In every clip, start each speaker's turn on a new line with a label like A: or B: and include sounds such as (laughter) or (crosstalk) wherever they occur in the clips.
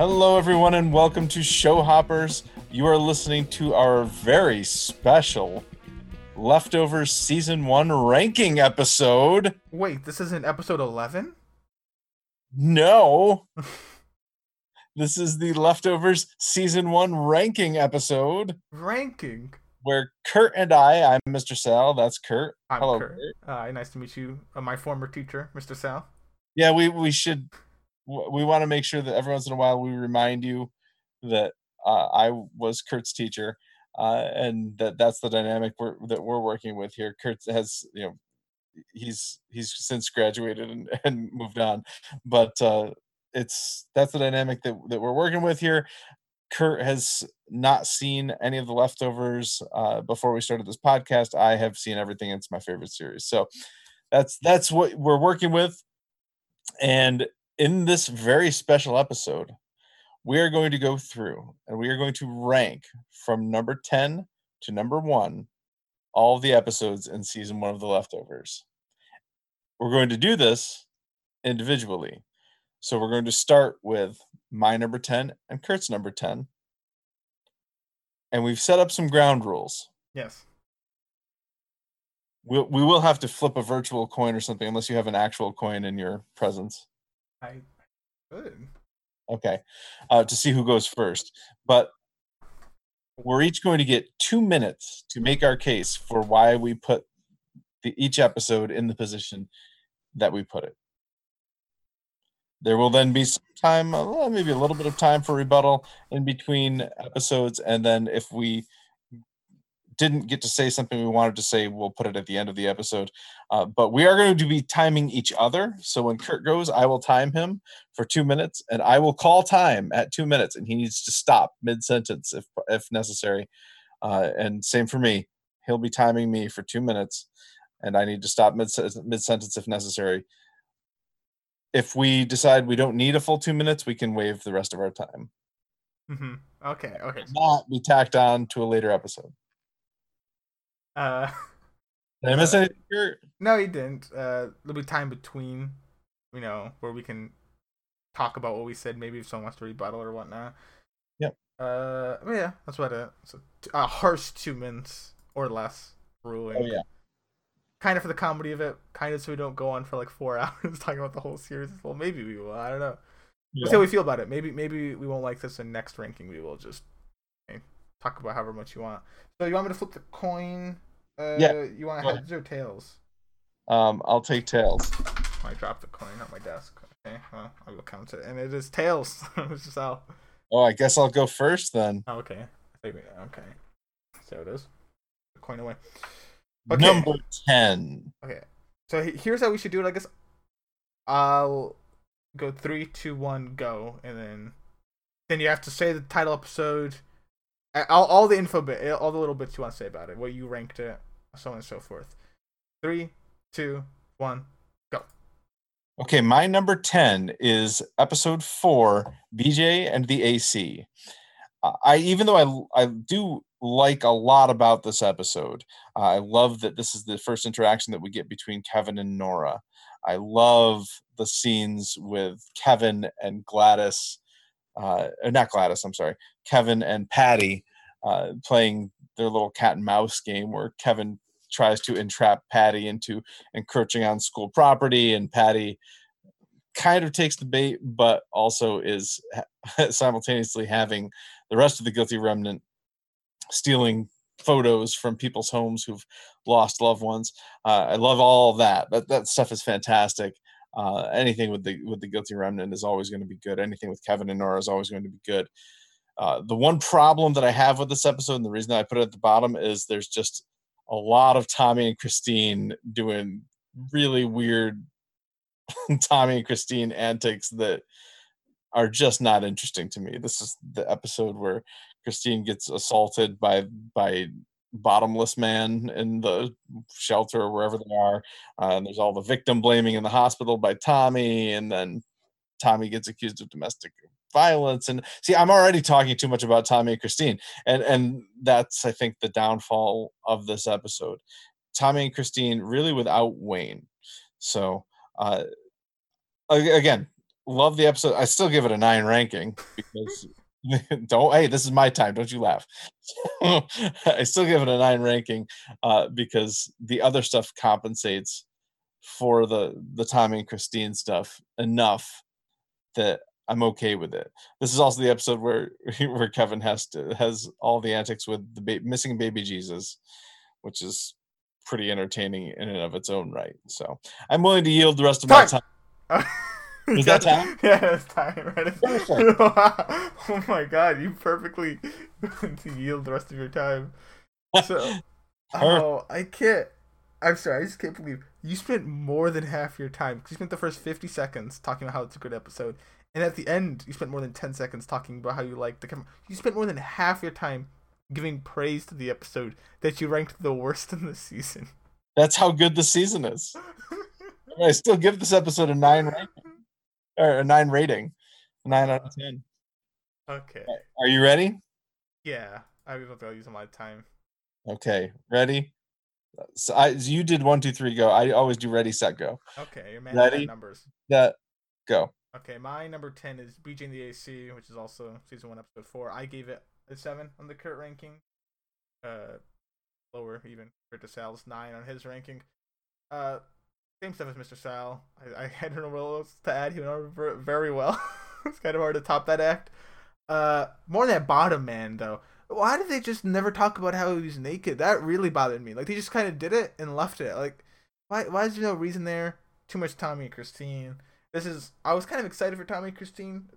A: Hello, everyone, and welcome to Show Hoppers. You are listening to our very special Leftovers Season 1 ranking episode.
B: Wait, this isn't episode 11?
A: No. (laughs) this is the Leftovers Season 1 ranking episode
B: Ranking?
A: where Kurt and I, I'm Mr. Sal, that's Kurt.
B: I'm
A: Hello,
B: Kurt. Uh, nice to meet you, uh, my former teacher, Mr. Sal.
A: Yeah, we, we should, we want to make sure that every once in a while we remind you that uh, I was Kurt's teacher. Uh, and that that's the dynamic we're, that we're working with here. Kurt has, you know, he's he's since graduated and, (laughs) and moved on, but uh, it's that's the dynamic that that we're working with here. Kurt has not seen any of the leftovers uh, before we started this podcast. I have seen everything. It's my favorite series. So that's that's what we're working with. And in this very special episode, we are going to go through and we are going to rank from number 10 to number 1 all of the episodes in season 1 of the leftovers. We're going to do this individually. So we're going to start with my number 10 and Kurt's number 10. And we've set up some ground rules.
B: Yes.
A: We'll, we will have to flip a virtual coin or something unless you have an actual coin in your presence.
B: I could.
A: Okay. Uh, to see who goes first. But we're each going to get two minutes to make our case for why we put the, each episode in the position that we put it. There will then be some time, uh, maybe a little bit of time for rebuttal in between episodes. And then if we didn't get to say something we wanted to say, we'll put it at the end of the episode. Uh, but we are going to be timing each other. So when Kurt goes, I will time him for two minutes, and I will call time at two minutes, and he needs to stop mid sentence if if necessary. Uh, and same for me. He'll be timing me for two minutes, and I need to stop mid mid sentence if necessary. If we decide we don't need a full two minutes, we can waive the rest of our time.
B: hmm Okay, okay.
A: Not be tacked on to a later episode.
B: Uh,
A: Did I miss
B: Uh,
A: anything? Kurt?
B: no, he didn't. Uh, there'll be time between, you know, where we can talk about what we said. Maybe if someone wants to rebuttal or whatnot.
A: Yep.
B: Uh, but yeah, that's what it. So a harsh two minutes or less ruling.
A: Oh yeah.
B: Kind of for the comedy of it. Kind of so we don't go on for like four (laughs) hours talking about the whole series. Well, maybe we will. I don't know. We'll see how we feel about it. Maybe maybe we won't like this in next ranking. We will just talk about however much you want. So you want me to flip the coin? Uh,
A: Yeah,
B: You want heads or tails?
A: Um, I'll take tails.
B: I dropped the coin on my desk. Okay, well I will count it, and it is tails. (laughs) Which is how.
A: Oh, I guess I'll go first then.
B: Oh, okay. I think we- Okay. So it is. The coin away. Okay.
A: Number ten.
B: Okay. So here's how we should do it. I guess I'll go three, two, one, go, and then then you have to say the title episode, all all the info bit, uh, all the little bits you want to say about it, what you ranked it, so on and so forth. Three, two, one, go.
A: Okay, my number 10 is episode 4, BJ and the AC. I even though I I do like a lot about this episode. Uh, I love that this is the first interaction that we get between Kevin and Nora. I love the scenes with Kevin and Gladys uh, not Gladys, I'm sorry, Kevin and Patty uh, playing their little cat and mouse game where Kevin tries to entrap Patty into encroaching on school property, and Patty kind of takes the bait, but also is (laughs) simultaneously having the rest of the guilty remnant stealing photos from people's homes who've lost loved ones. Uh, I love all that. That that stuff is fantastic. Uh, anything with the with the guilty remnant is always going to be good. Anything with Kevin and Nora is always going to be good. Uh, the one problem that I have with this episode, and the reason I put it at the bottom, is there's just a lot of Tommy and Christine doing really weird (laughs) Tommy and Christine antics that are just not interesting to me. This is the episode where Christine gets assaulted by by bottomless man in the shelter or wherever they are. Uh, and there's all the victim blaming in the hospital by Tommy, and then Tommy gets accused of domestic violence. And see, I'm already talking too much about Tommy and Christine, and and that's I think the downfall of this episode. Tommy and Christine really without Wayne. So uh, again, love the episode. I still give it a nine ranking because (laughs) don't hey, this is my time. Don't you laugh. (laughs) I still give it a nine ranking uh, because the other stuff compensates for the the Tommy and Christine stuff enough that I'm okay with it. This is also the episode where (laughs) where Kevin has to has all the antics with the ba- missing baby Jesus, which is pretty entertaining in and of its own right. So I'm willing to yield the rest of my time. (laughs)
B: Is that time? Yeah, it's time. Right? (laughs) (laughs) oh my god, you perfectly to yield the rest of your time. So, oh, I can't. I'm sorry, I just can't believe you spent more than half your time. You spent the first 50 seconds talking about how it's a good episode, and at the end, you spent more than 10 seconds talking about how you like the. camera. you spent more than half your time giving praise to the episode that you ranked the worst in the season.
A: That's how good the season is. I still give this episode a nine ranking, or a nine rating, nine out of ten.
B: Okay.
A: Are you ready?
B: Yeah, I about to use my time.
A: Okay, ready? So I, you did one, two, three, go. I always do ready, set, go.
B: Okay,
A: you're ready.
B: Numbers.
A: That go.
B: Okay, my number ten is BJ in the AC, which is also season one, episode four. I gave it a seven on the Kurt ranking. Uh, lower even to Sal's nine on his ranking. Uh, same stuff as Mr. Sal. I, I, (laughs) know what else to add. He went over very well. (laughs) it's kind of hard to top that act. Uh, more that bottom man though. Why did they just never talk about how he was naked? That really bothered me. Like they just kind of did it and left it. Like, why? Why is there no reason there? Too much Tommy and Christine. This is. I was kind of excited for Tommy and Christine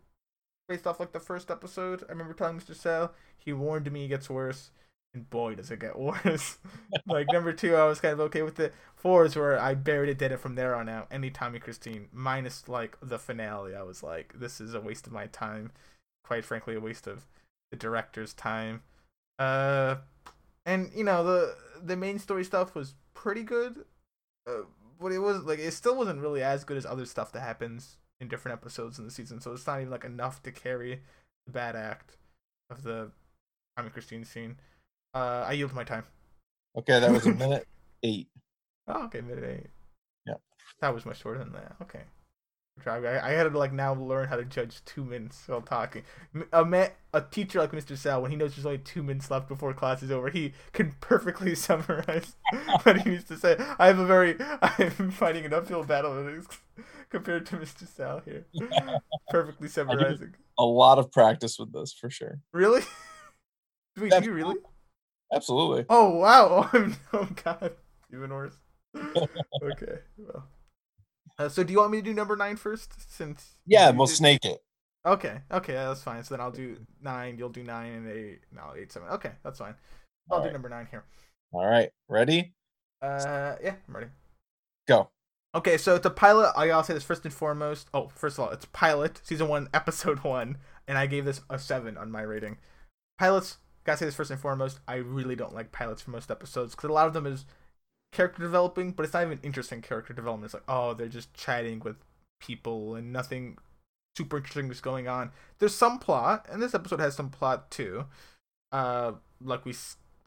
B: based off like the first episode. I remember telling Mr. Sal, he warned me it gets worse, and boy does it get worse. (laughs) like number two, I was kind of okay with it. Four is where I buried it, did it from there on out. Any Tommy Christine, minus like the finale, I was like, this is a waste of my time. Quite frankly, a waste of the director's time. Uh, and you know the the main story stuff was pretty good, uh, but it was like it still wasn't really as good as other stuff that happens in different episodes in the season. So it's not even like enough to carry the bad act of the Tommy Christine scene. Uh, I yield my time.
A: Okay, that was a (laughs) minute eight.
B: Oh, okay, minute eight.
A: Yeah,
B: that was much shorter than that. Okay. I, I had to like now learn how to judge two minutes while talking. A man, a teacher like Mr. Sal, when he knows there's only two minutes left before class is over, he can perfectly (laughs) summarize (laughs) what he needs to say. I have a very, I'm fighting an uphill battle compared to Mr. Sal here. Perfectly summarizing.
A: A lot of practice with this for sure.
B: Really? Wait, do you really?
A: Absolutely.
B: Oh wow! (laughs) Oh, god, even worse. okay. Well. Uh, so do you want me to do number nine first? Since
A: yeah, we'll did... snake it.
B: Okay. Okay, that's fine. So then I'll do nine. You'll do nine and eight. No, eight, seven. Okay, that's fine. I'll All do right. number nine here.
A: All right. Ready?
B: Uh, yeah, I'm ready.
A: Go.
B: Okay, so it's a pilot. I gotta say this first and foremost. Oh, first of all, it's pilot season one, episode one, and I gave this a seven on my rating. Pilots. Gotta say this first and foremost. I really don't like pilots for most episodes because a lot of them is character developing, but it's not even interesting character development. It's like, oh, they're just chatting with people and nothing super interesting is going on. There's some plot, and this episode has some plot too. Uh, like we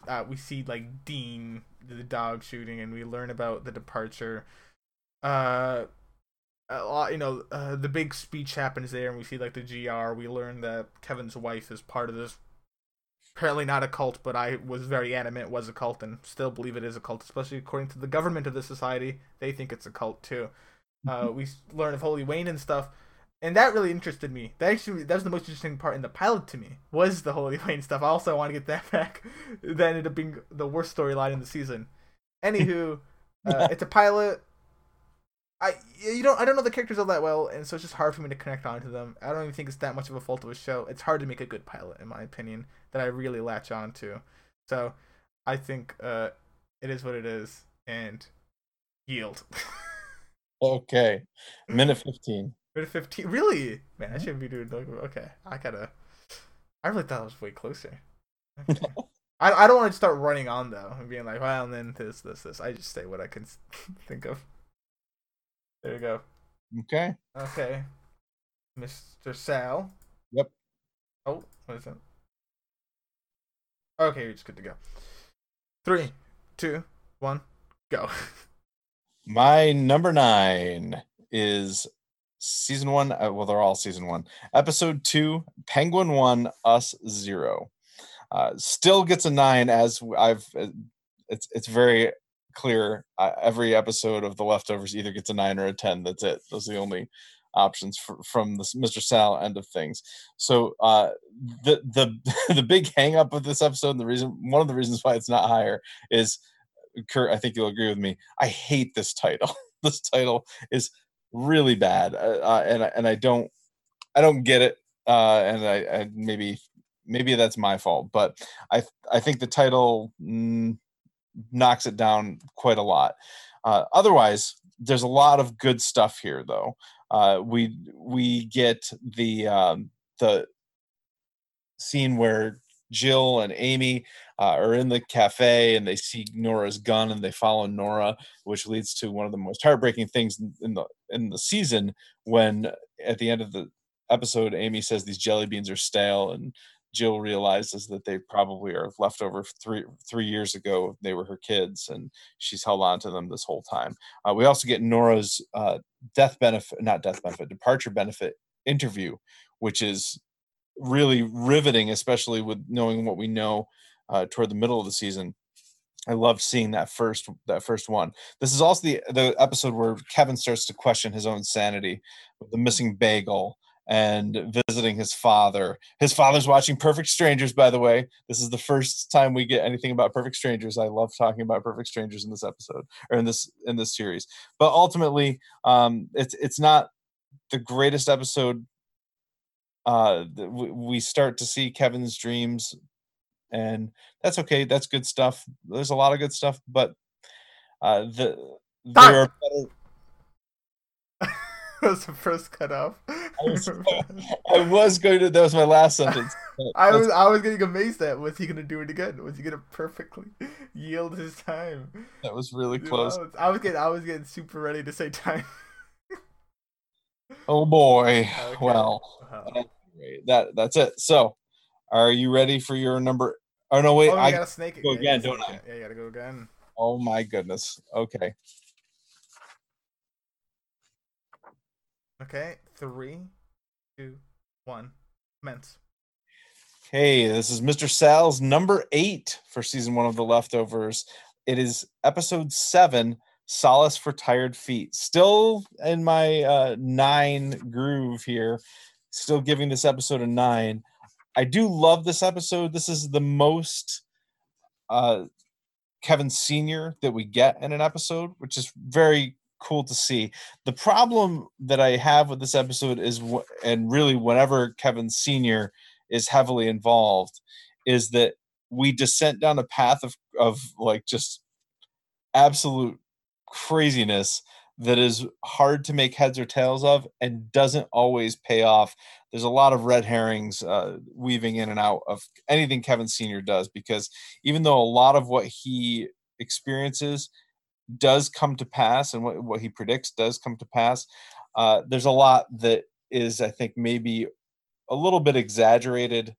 B: uh, we see like Dean the dog shooting, and we learn about the departure. Uh, a lot, you know, uh, the big speech happens there, and we see like the GR. We learn that Kevin's wife is part of this apparently not a cult, but I was very adamant it was a cult and still believe it is a cult, especially according to the government of the society. They think it's a cult too. Uh, we learn of Holy Wayne and stuff, and that really interested me. That actually that was the most interesting part in the pilot to me was the Holy (laughs) Wayne stuff. I also want to get that (laughs) back. that ended up being the worst storyline in the season. Anywho, uh, (laughs) it's a pilot. I you don't I don't know the characters all that well, and so it's just hard for me to connect onto them. I don't even think it's that much of a fault of a show. It's hard to make a good pilot, in my opinion, that I really latch on to. So I think uh, it is what it is, and yield. (laughs)
A: okay, minute (laughs) fifteen.
B: Minute fifteen. Really, man, I shouldn't be doing. Okay, I gotta. I really thought I was way closer. Okay. (laughs) I I don't want to start running on though and being like, well, and then this this this. I just say what I can think of. There you go.
A: Okay.
B: Okay. Mr. Sal.
A: Yep.
B: Oh, what is it? Okay, you're just good to go. Three, two, one, go. (laughs)
A: My number nine is season one. Uh, well, they're all season one. Episode two, Penguin one, Us zero. Uh, still gets a nine, as I've. uh, It's it's very clear. Uh, every episode of The Leftovers either gets a nine or a ten. That's it. Those are the only options for, from the Mr. Sal end of things. So uh, the the (laughs) the big hang up of this episode, and the reason one of the reasons why it's not higher is Kurt. I think you'll agree with me. I hate this title. (laughs) this title is really bad, uh, uh, and and I don't I don't get it. Uh, and I, I maybe maybe that's my fault, but I I think the title mm, knocks it down quite a lot. Uh, otherwise, there's a lot of good stuff here, though. Uh, we we get the um, the scene where Jill and Amy uh, are in the cafe and they see Nora's gun and they follow Nora, which leads to one of the most heartbreaking things in, the in the season when at the end of the episode Amy says these jelly beans are stale and Jill realizes that they probably are left over three three years ago. They were her kids, and she's held on to them this whole time. Uh, we also get Nora's uh, death benefit, not death benefit, departure benefit interview, which is really riveting, especially with knowing what we know uh, toward the middle of the season. I loved seeing that first that first one. This is also the the episode where Kevin starts to question his own sanity with the missing bagel and visiting his father. His father's watching Perfect Strangers, by the way. This is the first time we get anything about Perfect Strangers. I love talking about Perfect Strangers in this episode or in this in this series. But ultimately, um, it's it's not the greatest episode. Uh, we start to see Kevin's dreams, and that's okay. That's good stuff. There's a lot of good stuff, but uh, the
B: Stop.
A: there are better. (laughs)
B: that was the first cut off.
A: was- (laughs) I was going to. That was my last sentence. (laughs)
B: I was I was getting amazed at was he gonna do it again? Was he gonna perfectly yield his time?
A: That was really close.
B: I was, I was getting I was getting super ready to say time.
A: Oh boy.
B: Okay.
A: Well,
B: Wow.
A: that that's it. So, are you ready for your number? Oh no, wait.
B: oh,
A: I.
B: gotta snake it.
A: go again,
B: gotta
A: don't
B: I? Yeah, you gotta go again.
A: Oh my goodness. Okay.
B: Okay, three, two, one, commence.
A: Hey, this is Mr. Sal's number eight for season one of The Leftovers. It is episode seven, Solace for Tired Feet. Still in my uh, nine groove here, still giving this episode a nine. I do love this episode. This is the most uh, Kevin Sr. that we get in an episode, which is very cool to see. The problem that I have with this episode is, and really whenever Kevin Sr. is heavily involved, is that we descent down a path of, of like just absolute craziness that is hard to make heads or tails of and doesn't always pay off. There's a lot of red herrings uh, weaving in and out of anything Kevin Sr. does because even though a lot of what he experiences does come to pass and what, what he predicts does come to pass, uh, there's a lot that is, I think, maybe a little bit exaggerated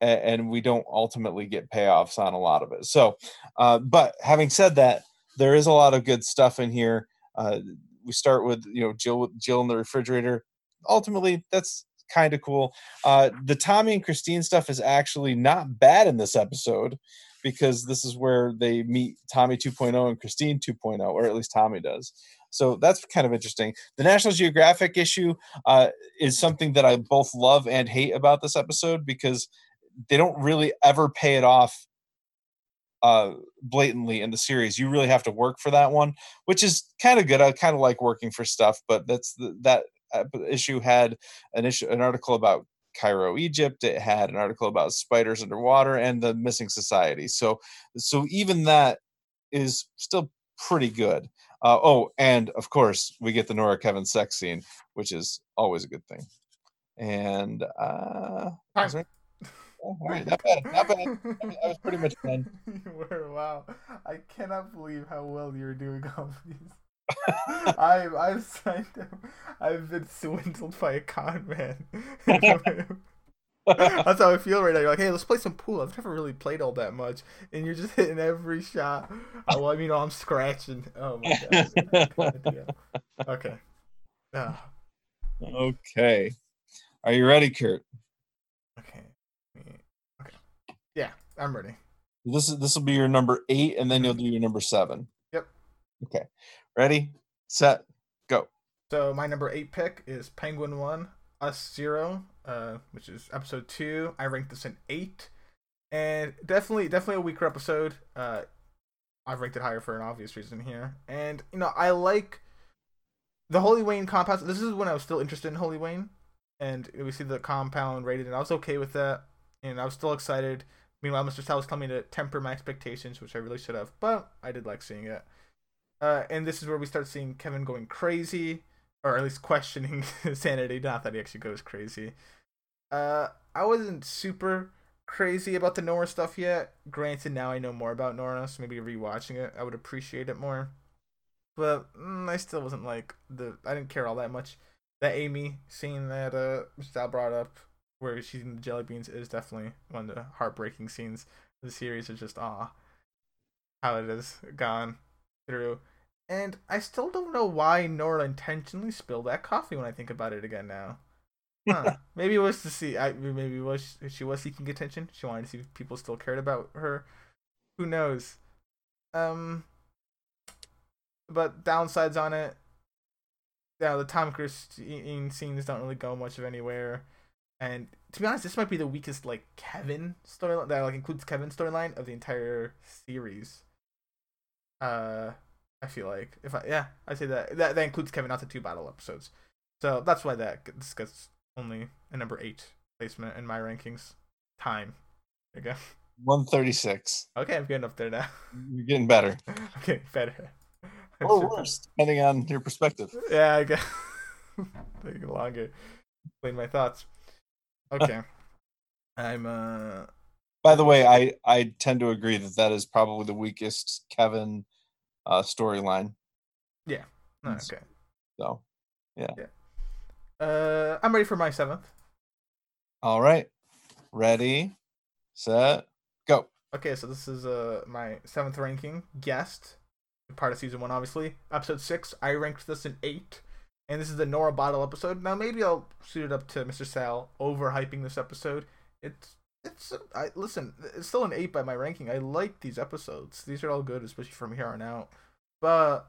A: a- and we don't ultimately get payoffs on a lot of it. So, uh, but having said that, there is a lot of good stuff in here. Uh, we start with you know Jill Jill in the refrigerator. Ultimately, that's kind of cool. Uh, the Tommy and Christine stuff is actually not bad in this episode because this is where they meet Tommy 2.0 and Christine 2.0, or at least Tommy does. So that's kind of interesting. The National Geographic issue uh, is something that I both love and hate about this episode because they don't really ever pay it off uh blatantly in the series you really have to work for that one which is kind of good i kind of like working for stuff but that's the, that uh, issue had an issue an article about cairo egypt it had an article about spiders underwater and the missing society so so even that is still pretty good uh, oh and of course we get the nora kevin sex scene which is always a good thing and uh
B: Time.
A: oh, all right not bad not bad I was pretty much (laughs) done.
B: you were wow. I cannot believe how well you're doing all these. I've I've signed them. I've been swindled by a con man. (laughs) That's how I feel right now. You're like, hey, let's play some pool. I've never really played all that much, and you're just (laughs) hitting every shot. Oh, well, I mean, I'm scratching. Oh my god. Okay. Ah.
A: Okay. Are you ready, Kurt?
B: Okay. Okay. Yeah, I'm ready.
A: This is this will be your number eight, and then you'll do your number seven.
B: Yep.
A: Okay. Ready, set, go.
B: So my number eight pick is Penguin One, Us Zero, uh, which is episode two. I ranked this an eight, and definitely, definitely a weaker episode. Uh, I've ranked it higher for an obvious reason here, and you know I like the Holy Wayne compound. This is when I was still interested in Holy Wayne, and we see the compound rated, and I was okay with that, and I was still excited. Meanwhile, Mr. Sal was telling me to temper my expectations, which I really should have, but I did like seeing it. Uh, and this is where we start seeing Kevin going crazy, or at least questioning (laughs) sanity. Not that he actually goes crazy. Uh, I wasn't super crazy about the Nora stuff yet. Granted, now I know more about Nora, so maybe rewatching it, I would appreciate it more. But mm, I still wasn't like the. I didn't care all that much. That Amy scene that uh Sal brought up, where she's eating the jelly beans, is definitely one of the heartbreaking scenes the series. Is just ah, how it has gone through. And I still don't know why Nora intentionally spilled that coffee when I think about it again now. (laughs) Huh. maybe it was to see. I maybe it was she was seeking attention. She wanted to see if people still cared about her. Who knows? Um. But downsides on it. Yeah, the Tom Christine scenes don't really go much of anywhere. And to be honest, this might be the weakest like Kevin storyline that like includes Kevin storyline of the entire series. Uh, I feel like if I yeah, I say that that that includes Kevin, not the two battle episodes. So that's why that this gets only a number eight placement in my rankings. Time. There you go.
A: One thirty six.
B: Okay, I'm getting up there now.
A: You're getting better. (laughs)
B: okay, better. (laughs)
A: Or worse, depending on your perspective.
B: Yeah, I guess. (laughs) Taking longer. Explain my thoughts. Okay. I'm uh
A: by the way, I I tend to agree that that is probably the weakest Kevin uh, storyline.
B: Yeah. Oh, okay.
A: So, yeah.
B: Yeah. Uh, I'm ready for my seventh.
A: All right. Ready, set, go.
B: Okay, so this is uh my seventh ranking guest, part of season one, obviously. Episode six, I ranked this an eight, and this is the Nora Bottle episode. Now maybe I'll suit it up to Mr. Sal overhyping this episode. It's it's I listen. It's still an eight by my ranking. I like these episodes. These are all good, especially from here on out. But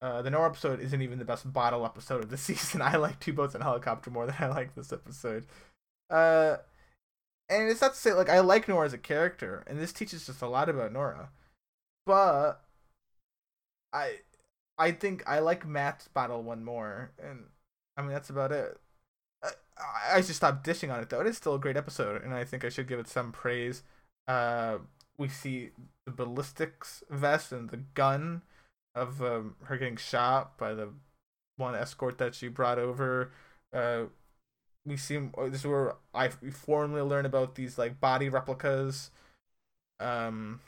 B: uh, the Nora episode isn't even the best bottle episode of the (laughs) season. I like Two Boats and Helicopter more than I like this episode. Uh, and it's not to say like I like Nora as a character, and this teaches us a lot about Nora. But I I think I like Matt's battle one more, and I mean that's about it. I, should stop dishing on it though. It is still a great episode, and I think I should give it some praise. Uh, we see the ballistics vest and the gun of um, her getting shot by the one escort that she brought over. Uh, we see oh, this is where I formally learn about these like body replicas. Um,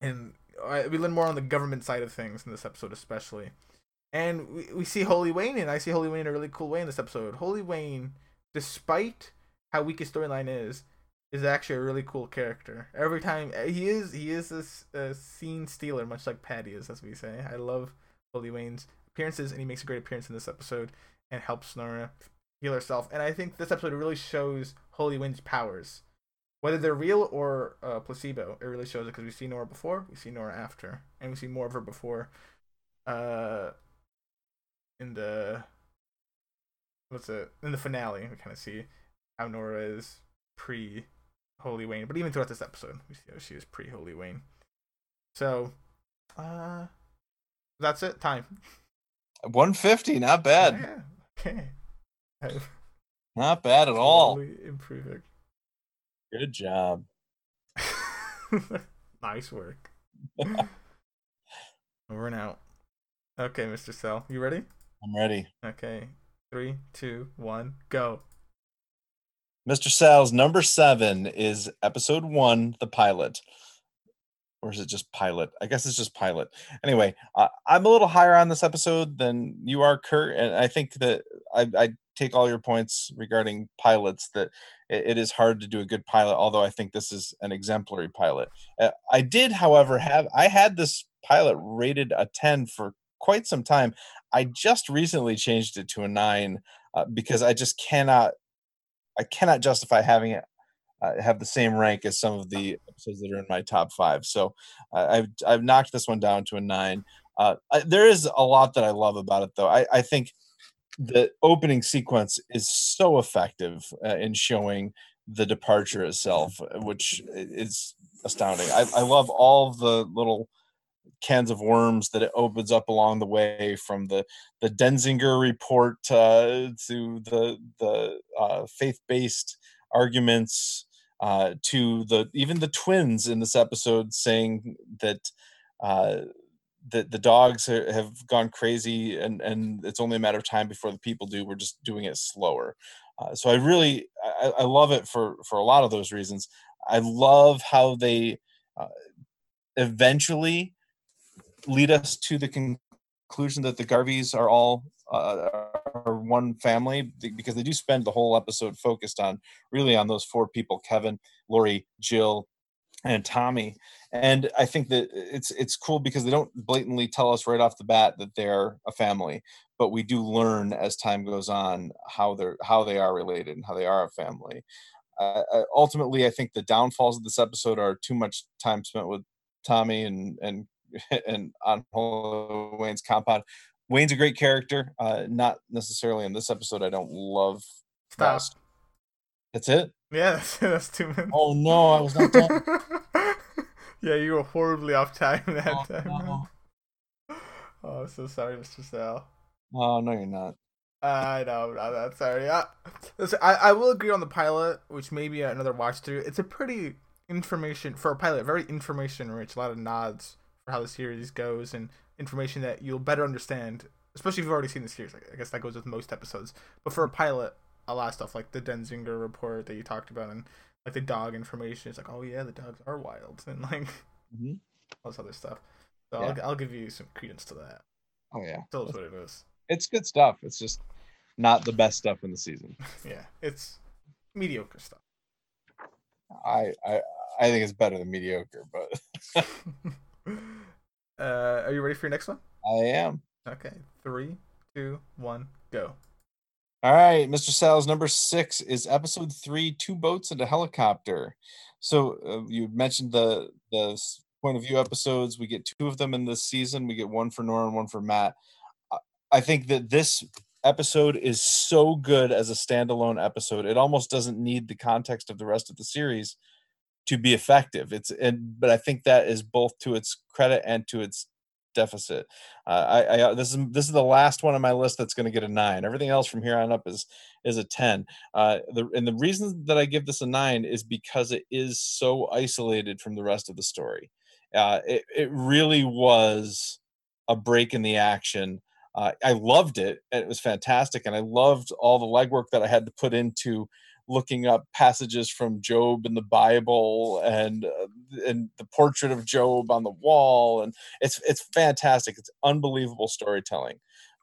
B: and we learn more on the government side of things in this episode, especially. And we, we see Holy Wayne, and I see Holy Wayne in a really cool way in this episode. Holy Wayne despite how weak his storyline is, is actually a really cool character. Every time eh, he is, he is a scene stealer, much like Patty is, as we say. I love Holy Wayne's appearances, and he makes a great appearance in this episode and helps Nora heal herself. And I think this episode really shows Holy Wayne's powers, whether they're real or uh, placebo. It really shows it because we see Nora before, we see Nora after, and we see more of her before. Uh, in the what's it in the finale we kind of see how Nora is pre Holy Wayne, but even throughout this episode we see how she is pre Holy Wayne. So, uh, that's it. Time.
A: 150, not bad.
B: Yeah. Okay.
A: not bad at all.
B: Improving.
A: Good job. (laughs)
B: nice work. (laughs) Over and out. Okay, Mr. Sal, you ready?
A: I'm ready.
B: Okay. Three, two, one, go.
A: Mr. Sal's number seven is episode one, the pilot. Or is it just pilot? I guess it's just pilot. Anyway, uh, I'm a little higher on this episode than you are, Kurt. And I think that I, I take all your points regarding pilots that it, it is hard to do a good pilot, although I think this is an exemplary pilot. Uh, I did, however, have I had this pilot rated a 10 for quite some time. I just recently changed it to a nine uh, because I just cannot, I cannot justify having it uh, have the same rank as some of the episodes that are in my top five. So uh, I've I've knocked this one down to a nine. Uh, I, there is a lot that I love about it, though. I, I think the opening sequence is so effective uh, in showing the departure itself, which is astounding. I, I love all the little cans of worms that it opens up along the way from the the Denzinger report uh, to the the uh, faith based arguments uh, to the even the twins in this episode saying that uh, the the dogs have gone crazy and and it's only a matter of time before the people do. We're just doing it slower. Uh, so i really I, I, love it for for a lot of those reasons. I love how they uh, eventually lead us to the conclusion that the garveys are all uh, are one family because they do spend the whole episode focused on really on those four people kevin lori jill and Tommy. And I think that it's it's cool because they don't blatantly tell us right off the bat that they're a family, but we do learn as time goes on how they're how they are related and how they are a family. Uh, ultimately, I think the downfalls of this episode are too much time spent with Tommy and and (laughs) and on Wayne's compound. Wayne's a great character, uh, not necessarily in this episode. I don't love.
B: Stop.
A: That's it.
B: Yeah, (laughs) that's, that's two minutes.
A: Oh no, I was not done. (laughs)
B: yeah, you were horribly off time that
A: oh,
B: time.
A: No.
B: Oh, so sorry, Mr. Sal.
A: Oh no, you're not.
B: I know, I'm not that sorry. I, listen, I, I will agree on the pilot, which may be another watch through. It's a pretty information for a pilot, very information rich. A lot of nods for how the series goes and information that you'll better understand, especially if you've already seen the series. I guess that goes with most episodes. But for a pilot, a lot of stuff like the Denzinger report that you talked about and like the dog information. It's like, oh yeah, the dogs are wild (laughs) and like mm-hmm. all this other stuff. So yeah. I'll, I'll give you some credence to that.
A: Oh yeah,
B: still is what it is.
A: It's good stuff. It's just not the best stuff in the season. (laughs)
B: yeah, it's mediocre stuff.
A: I I I think it's better than mediocre, but. (laughs)
B: uh, are you ready for your next one?
A: I am.
B: Okay, three, two, one, go.
A: All right, Mr. Sal's number six is episode three: two boats and a helicopter. So uh, you mentioned the the point of view episodes. We get two of them in this season. We get one for Nora and one for Matt. I think that this episode is so good as a standalone episode. It almost doesn't need the context of the rest of the series to be effective. It's and but I think that is both to its credit and to its deficit. Uh, I, I, uh, this is this is the last one on my list that's going to get a nine. Everything else from here on up is is a ten. Uh, the and the reason that I give this a nine is because it is so isolated from the rest of the story. Uh, it it really was a break in the action. Uh, I loved it. And it was fantastic, and I loved all the legwork that I had to put into looking up passages from Job in the Bible and uh, and the portrait of Job on the wall and it's it's fantastic. It's unbelievable storytelling.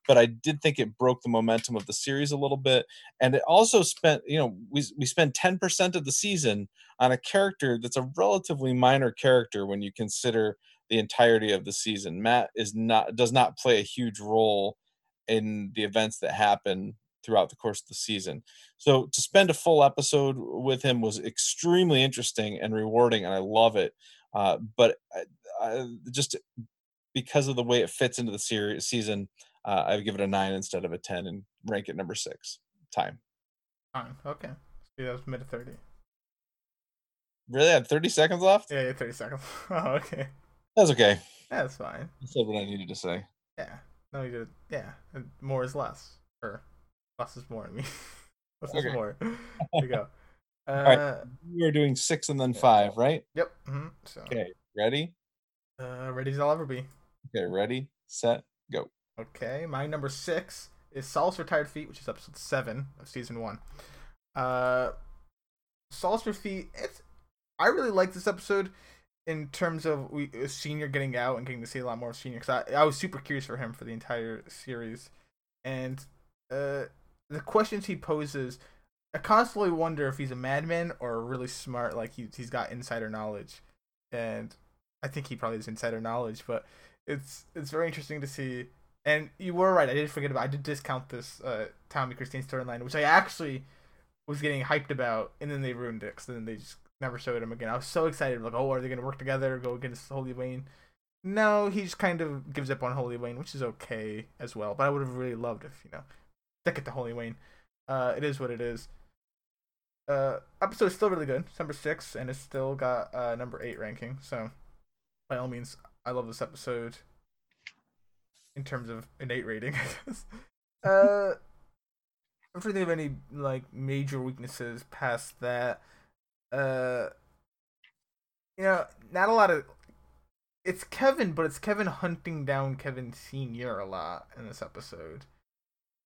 A: But I did think it broke the momentum of the series a little bit and it also spent you know we we spend 10% of the season on a character that's a relatively minor character when you consider the entirety of the season. Matt is not does not play a huge role in the events that happen throughout the course of the season. So to spend a full episode with him was extremely interesting and rewarding, and I love it. Uh, but I, I, just because of the way it fits into the series season, uh, I would give it a nine instead of a ten and rank it number six. Time.
B: Fine. Okay. See, that was mid thirty.
A: Really? I had thirty seconds left?
B: Yeah, yeah, thirty seconds. (laughs) oh, okay.
A: That's okay.
B: That's fine.
A: I said what I needed to say.
B: Yeah. No, you did. Yeah. More is less. Or Less is more. I mean, (laughs) less okay. is more. (laughs) There you go. Uh, All right,
A: we are doing six and then five, right?
B: Yep. Mm-hmm. So.
A: Okay, ready?
B: Uh, ready as I'll ever be.
A: Okay, ready, set, go.
B: Okay, my number six is Saul's Retired Feet, which is episode seven of season one. Uh, Saul's Feet. It's. I really like this episode in terms of we senior getting out and getting to see a lot more of senior because I, I was super curious for him for the entire series and uh the questions he poses, I constantly wonder if he's a madman or really smart, like he he's got insider knowledge, and I think he probably has insider knowledge. But it's it's very interesting to see And you were right. I did forget about. I did discount this uh, Tommy Christine storyline, which I actually was getting hyped about, and then they ruined it. So then they just never showed him again. I was so excited, like, oh, are they gonna work together, go against Holy Wayne? No, he just kind of gives up on Holy Wayne, which is okay as well. But I would have really loved if you know, stick it to Holy Wayne. Uh, it is what it is. Uh, episode is still really good. It's number six, and it's still got uh number eight ranking. So, by all means, I love this episode. In terms of innate rating, (laughs) I guess. Uh, (laughs) I'm trying of any like major weaknesses past that. Uh, you know, not a lot of. It's Kevin, but it's Kevin hunting down Kevin Senior a lot in this episode,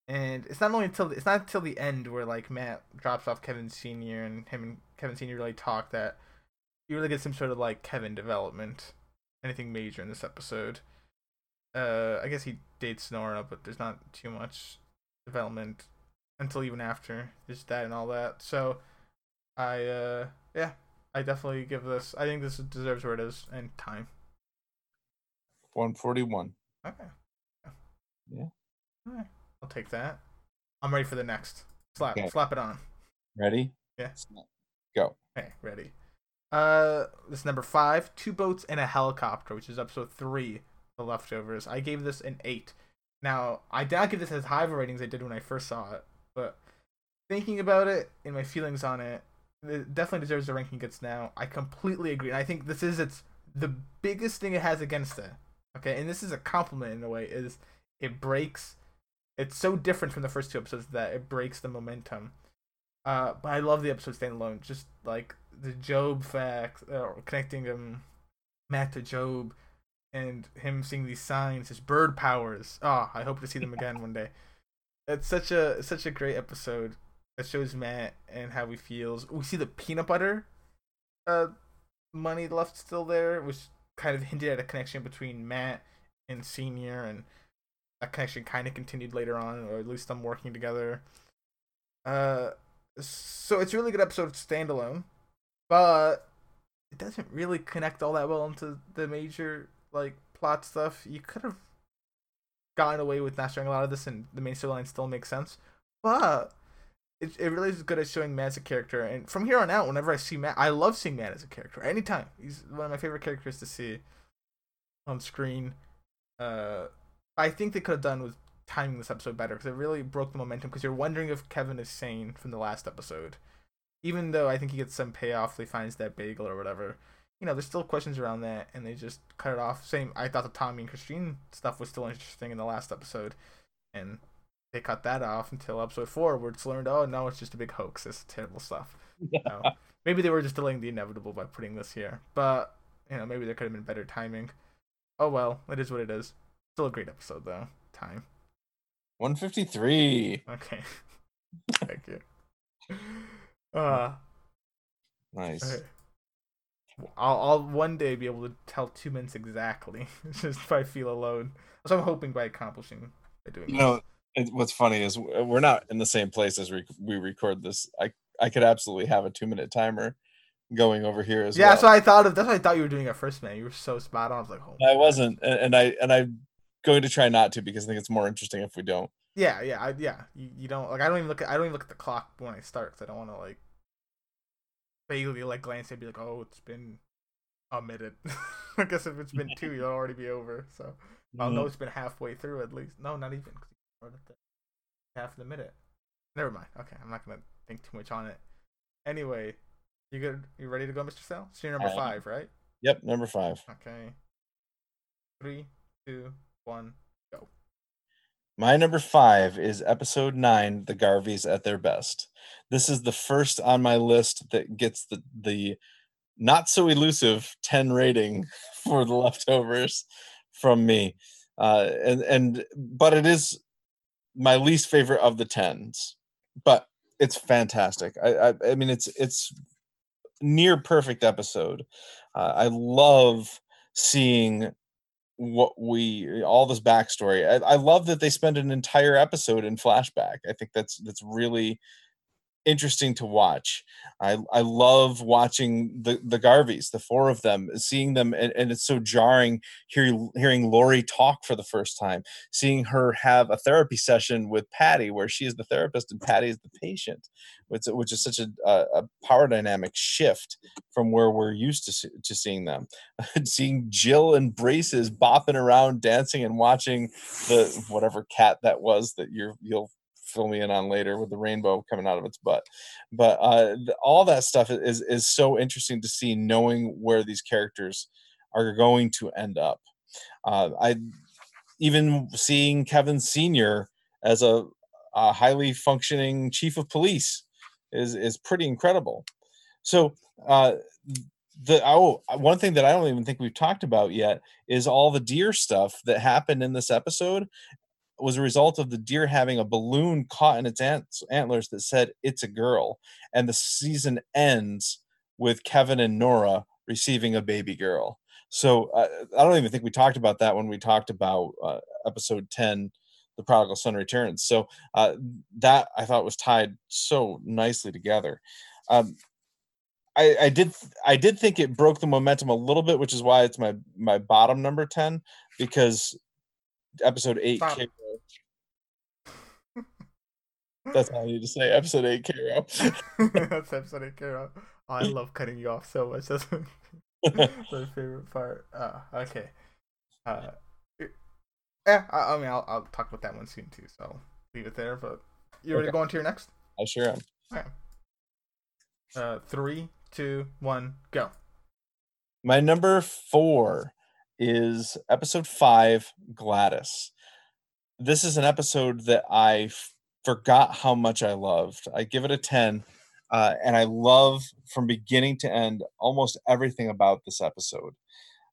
B: and it's not only until it's not until the end where like Matt drops off Kevin Senior and him and Kevin Senior really talk that you really get some sort of like Kevin development, anything major in this episode. Uh, I guess he dates Nora, but there's not too much development until even after his dad and all that. So I uh yeah, I definitely give this. I think this deserves where it is and time.
A: One forty one.
B: Okay.
A: Yeah.
B: All right. I'll take that. I'm ready for the next. Slap
A: Okay.
B: slap it on.
A: Ready?
B: Yeah.
A: Go.
B: Okay, ready. Uh this is number five, two boats and a helicopter, which is episode three, the leftovers. I gave this an eight. Now, I did not give this as high of a rating as I did when I first saw it, but thinking about it and my feelings on it, it definitely deserves the ranking it gets now. I completely agree. And I think this is its the biggest thing it has against it. Okay, and this is a compliment in a way, is it breaks it's so different from the first two episodes that it breaks the momentum. Uh, but I love the episode standalone. Just like the Job fact, uh, connecting um Matt to Job, and him seeing these signs, his bird powers. Oh, I hope to see them again one day. It's such a such a great episode that shows Matt and how he feels. We see the peanut butter, uh, money left still there, which kind of hinted at a connection between Matt and Senior, and that connection kind of continued later on, or at least them working together. Uh, so it's a really good episode of standalone, but it doesn't really connect all that well into the major like plot stuff. You could have gotten away with not showing a lot of this, and the main storyline still makes sense. But it it really is good at showing Matt as a character. And from here on out, whenever I see Matt, I love seeing Matt as a character. Anytime, he's one of my favorite characters to see on screen. Uh, I think they could have done with timing this episode better because it really broke the momentum. Because you're wondering if Kevin is sane from the last episode, even though I think he gets some payoff. If he finds that bagel or whatever. You know, there's still questions around that, and they just cut it off. Same, I thought the Tommy and Christine stuff was still interesting in the last episode, and they cut that off until episode four, where it's learned, oh no, it's just a big hoax. It's terrible stuff. (laughs) You know, maybe they were just delaying the inevitable by putting this here, but you know, maybe there could have been better timing. Oh well, it is what it is. Still a great episode though. Time.
A: One fifty three.
B: Okay. (laughs) Thank you. Uh,
A: Nice.
B: okay. I'll, I'll one day be able to tell two minutes exactly, (laughs) just if I feel alone. So I'm hoping by accomplishing by doing.
A: You know, what's funny is we're not in the same place as we we record this. I I could absolutely have a two minute timer going over here as
B: yeah,
A: well.
B: that's what I thought of. That's what I thought you were doing at first, man. You were so spot on. I was like, oh,
A: I wasn't, and, and I and I'm going to try not to because I think it's more interesting if we don't.
B: yeah, yeah, I, yeah. You, you don't like. I don't even look at. I don't even look at the clock when I start because I don't want to like vaguely like glance and be like, oh, it's been a minute. (laughs) I guess if it's been two, you'll already be over. So I'll know mm-hmm. it's been halfway through at least. No, not even. 'cause you started at the- Half of the minute. Never mind. Okay, I'm not gonna think too much on it. Anyway, you good? You ready to go, Mr. Sal? So you're number
A: am.
B: five, right?
A: Yep, number five.
B: Okay. Three, two, one. Go.
A: My number five is episode nine, The Garveys at Their Best. This is the first on my list that gets the the not so elusive 10 rating (laughs) for the leftovers from me. Uh, and and but it is my least favorite of the tens. But it's fantastic. I I, I mean it's it's near perfect episode. Uh, I love seeing what we all this backstory. I, I love that they spend an entire episode in flashback. I think that's that's really interesting to watch. I I love watching the the Garveys, the four of them, seeing them, and, and it's so jarring hearing hearing Lori talk for the first time, seeing her have a therapy session with Patty, where she is the therapist and Patty is the patient, which which is such a a, power dynamic shift from where we're used to to seeing them. (laughs) seeing Jill and braces bopping around, dancing and watching the whatever cat that was that you're you'll fill me in on later with the rainbow coming out of its butt. But uh, all that stuff is is so interesting to see, knowing where these characters are going to end up. Uh, I even seeing Kevin Senior as a, a highly functioning chief of police is is pretty incredible. So uh, the oh one thing that I don't even think we've talked about yet is all the deer stuff that happened in this episode was a result of the deer having a balloon caught in its antlers that said it's a girl and the season ends with kevin and nora receiving a baby girl. So uh, i don't even think we talked about that when we talked about uh, episode 10 the prodigal son returns. So uh, that i thought was tied so nicely together. Um, I, I did I did think it broke the momentum a little bit, which is why it's my my bottom number ten because episode eight that's all I need to say. Episode eight, Cairo. (laughs) (laughs)
B: That's episode eight, Cairo. Oh, I love cutting you off so much. (laughs) That's my favorite part. Uh, okay. Uh, yeah, I, I mean, I'll, I'll talk about that one soon too. So leave it there. But you ready okay. to go on to your next?
A: I sure am.
B: Okay. Uh, three, two, one, go.
A: My number four is episode five, Gladys. This is an episode that I forgot how much I loved. I give it a 10. Uh, and I love from beginning to end almost everything about this episode.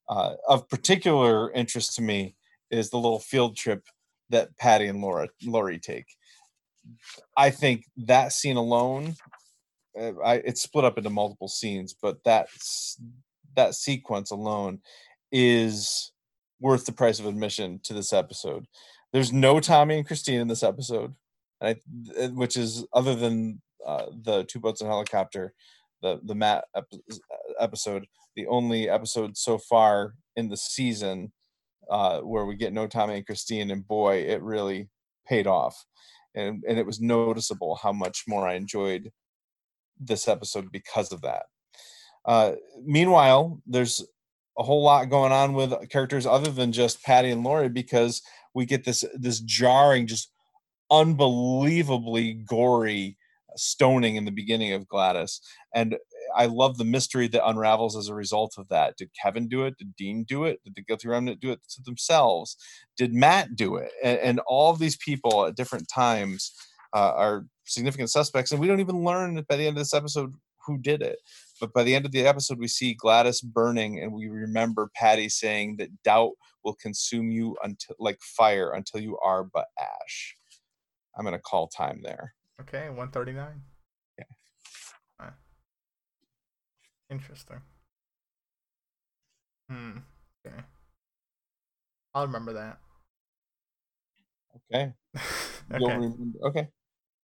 A: Uh, of particular interest to me is the little field trip that Patty and Laura Lori take. I think that scene alone, uh, I, it's split up into multiple scenes, but that that sequence alone is worth the price of admission to this episode. There's no Tommy and Christine in this episode. I, which is other than uh, the two boats and helicopter, the the Matt episode, the only episode so far in the season uh, where we get no Tommy and Christine, and boy, it really paid off, and and it was noticeable how much more I enjoyed this episode because of that. Uh, meanwhile, there's a whole lot going on with characters other than just Patty and Lori because we get this this jarring, just unbelievably gory stoning in the beginning of Gladys. And I love the mystery that unravels as a result of that. Did Kevin do it? Did Dean do it? Did the guilty remnant do it to themselves? Did Matt do it? And, and all of these people at different times uh, are significant suspects. And we don't even learn by the end of this episode who did it. But by the end of the episode, we see Gladys burning, and we remember Patty saying that doubt will consume you until like fire until you are but ash. I'm gonna call time there.
B: Okay, one thirty nine.
A: Yeah.
B: Right. Interesting. Hmm. Okay. I'll remember that.
A: Okay. (laughs) okay. Remember, okay.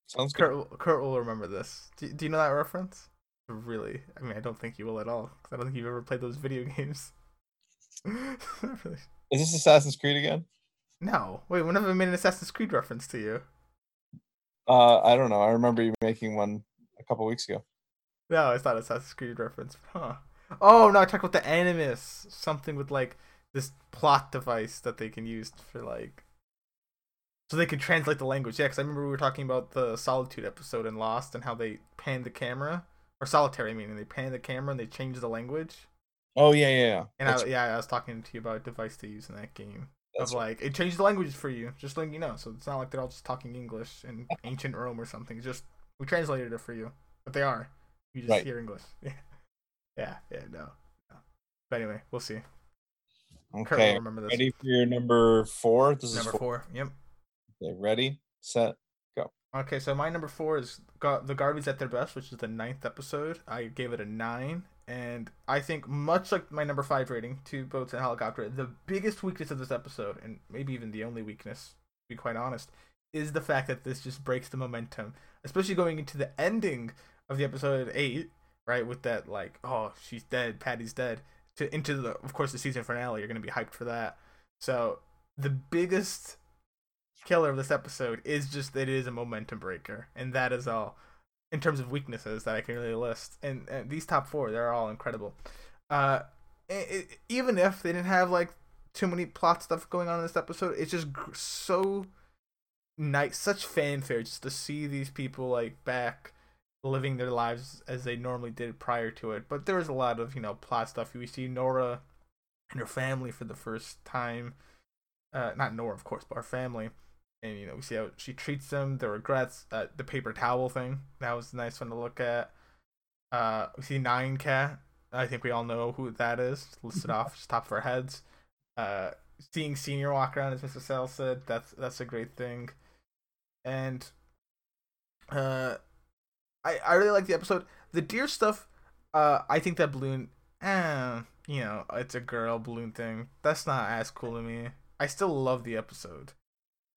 A: Sounds
B: Kurt, good. Kurt will remember this. Do, do you know that reference? Really? I mean, I don't think you will at all. because I don't think you've ever played those video (laughs) games. (laughs)
A: really. Is this Assassin's Creed again?
B: No. Wait, whenever I made an Assassin's Creed reference to you.
A: Uh, I don't know. I remember you making one a couple weeks ago.
B: No, it's not Assassin's Creed reference. Huh. Oh no, I talked about the Animus. Something with like this plot device that they can use for like so they can translate the language. Yeah, because I remember we were talking about the Solitude episode in Lost and how they pan the camera or Solitary, I mean, they pan the camera and they change the language.
A: Oh yeah, yeah, yeah.
B: And I, yeah, I was talking to you about a device to use in that game. That's of like it changed the languages for you, just letting you know. So it's not like they're all just talking English in (laughs) ancient Rome or something. It's just we translated it for you, but they are. You just right. hear English. (laughs) Yeah, yeah, yeah. No, no. But anyway, we'll see.
A: Okay. Remember this. Ready for your number four?
B: This number is four. four. Yep.
A: Okay, ready, set.
B: Okay, so my number four is Gar- the Garveys at their best, which is the ninth episode. I gave it a nine, and I think, much like my number five rating, Two Boats and Helicopter, the biggest weakness of this episode, and maybe even the only weakness, to be quite honest, is the fact that this just breaks the momentum, especially going into the ending of the episode eight, right? With that like, oh, she's dead, Patty's dead. To into the of course the season finale, you're gonna be hyped for that. So the biggest killer of this episode is just that it is a momentum breaker, and that is all in terms of weaknesses that I can really list. And, and these top four, they're all incredible. Uh, it, it, even if they didn't have like too many plot stuff going on in this episode, it's just so nice, such fanfare just to see these people like back living their lives as they normally did prior to it. But there was a lot of you know plot stuff. We see Nora and her family for the first time. Uh, not Nora, of course, but her family and you know we see how she treats them, the regrets, uh, the paper towel thing that was a nice one to look at. Uh, we see Nine Cat. I think we all know who that is. Listed off just top of our heads. Uh, seeing Senior walk around, as Mr. Sal said, that's that's a great thing. And uh, I I really like the episode. The deer stuff. Uh, I think that balloon. Eh, you know, it's a girl balloon thing. That's not as cool to me. I still love the episode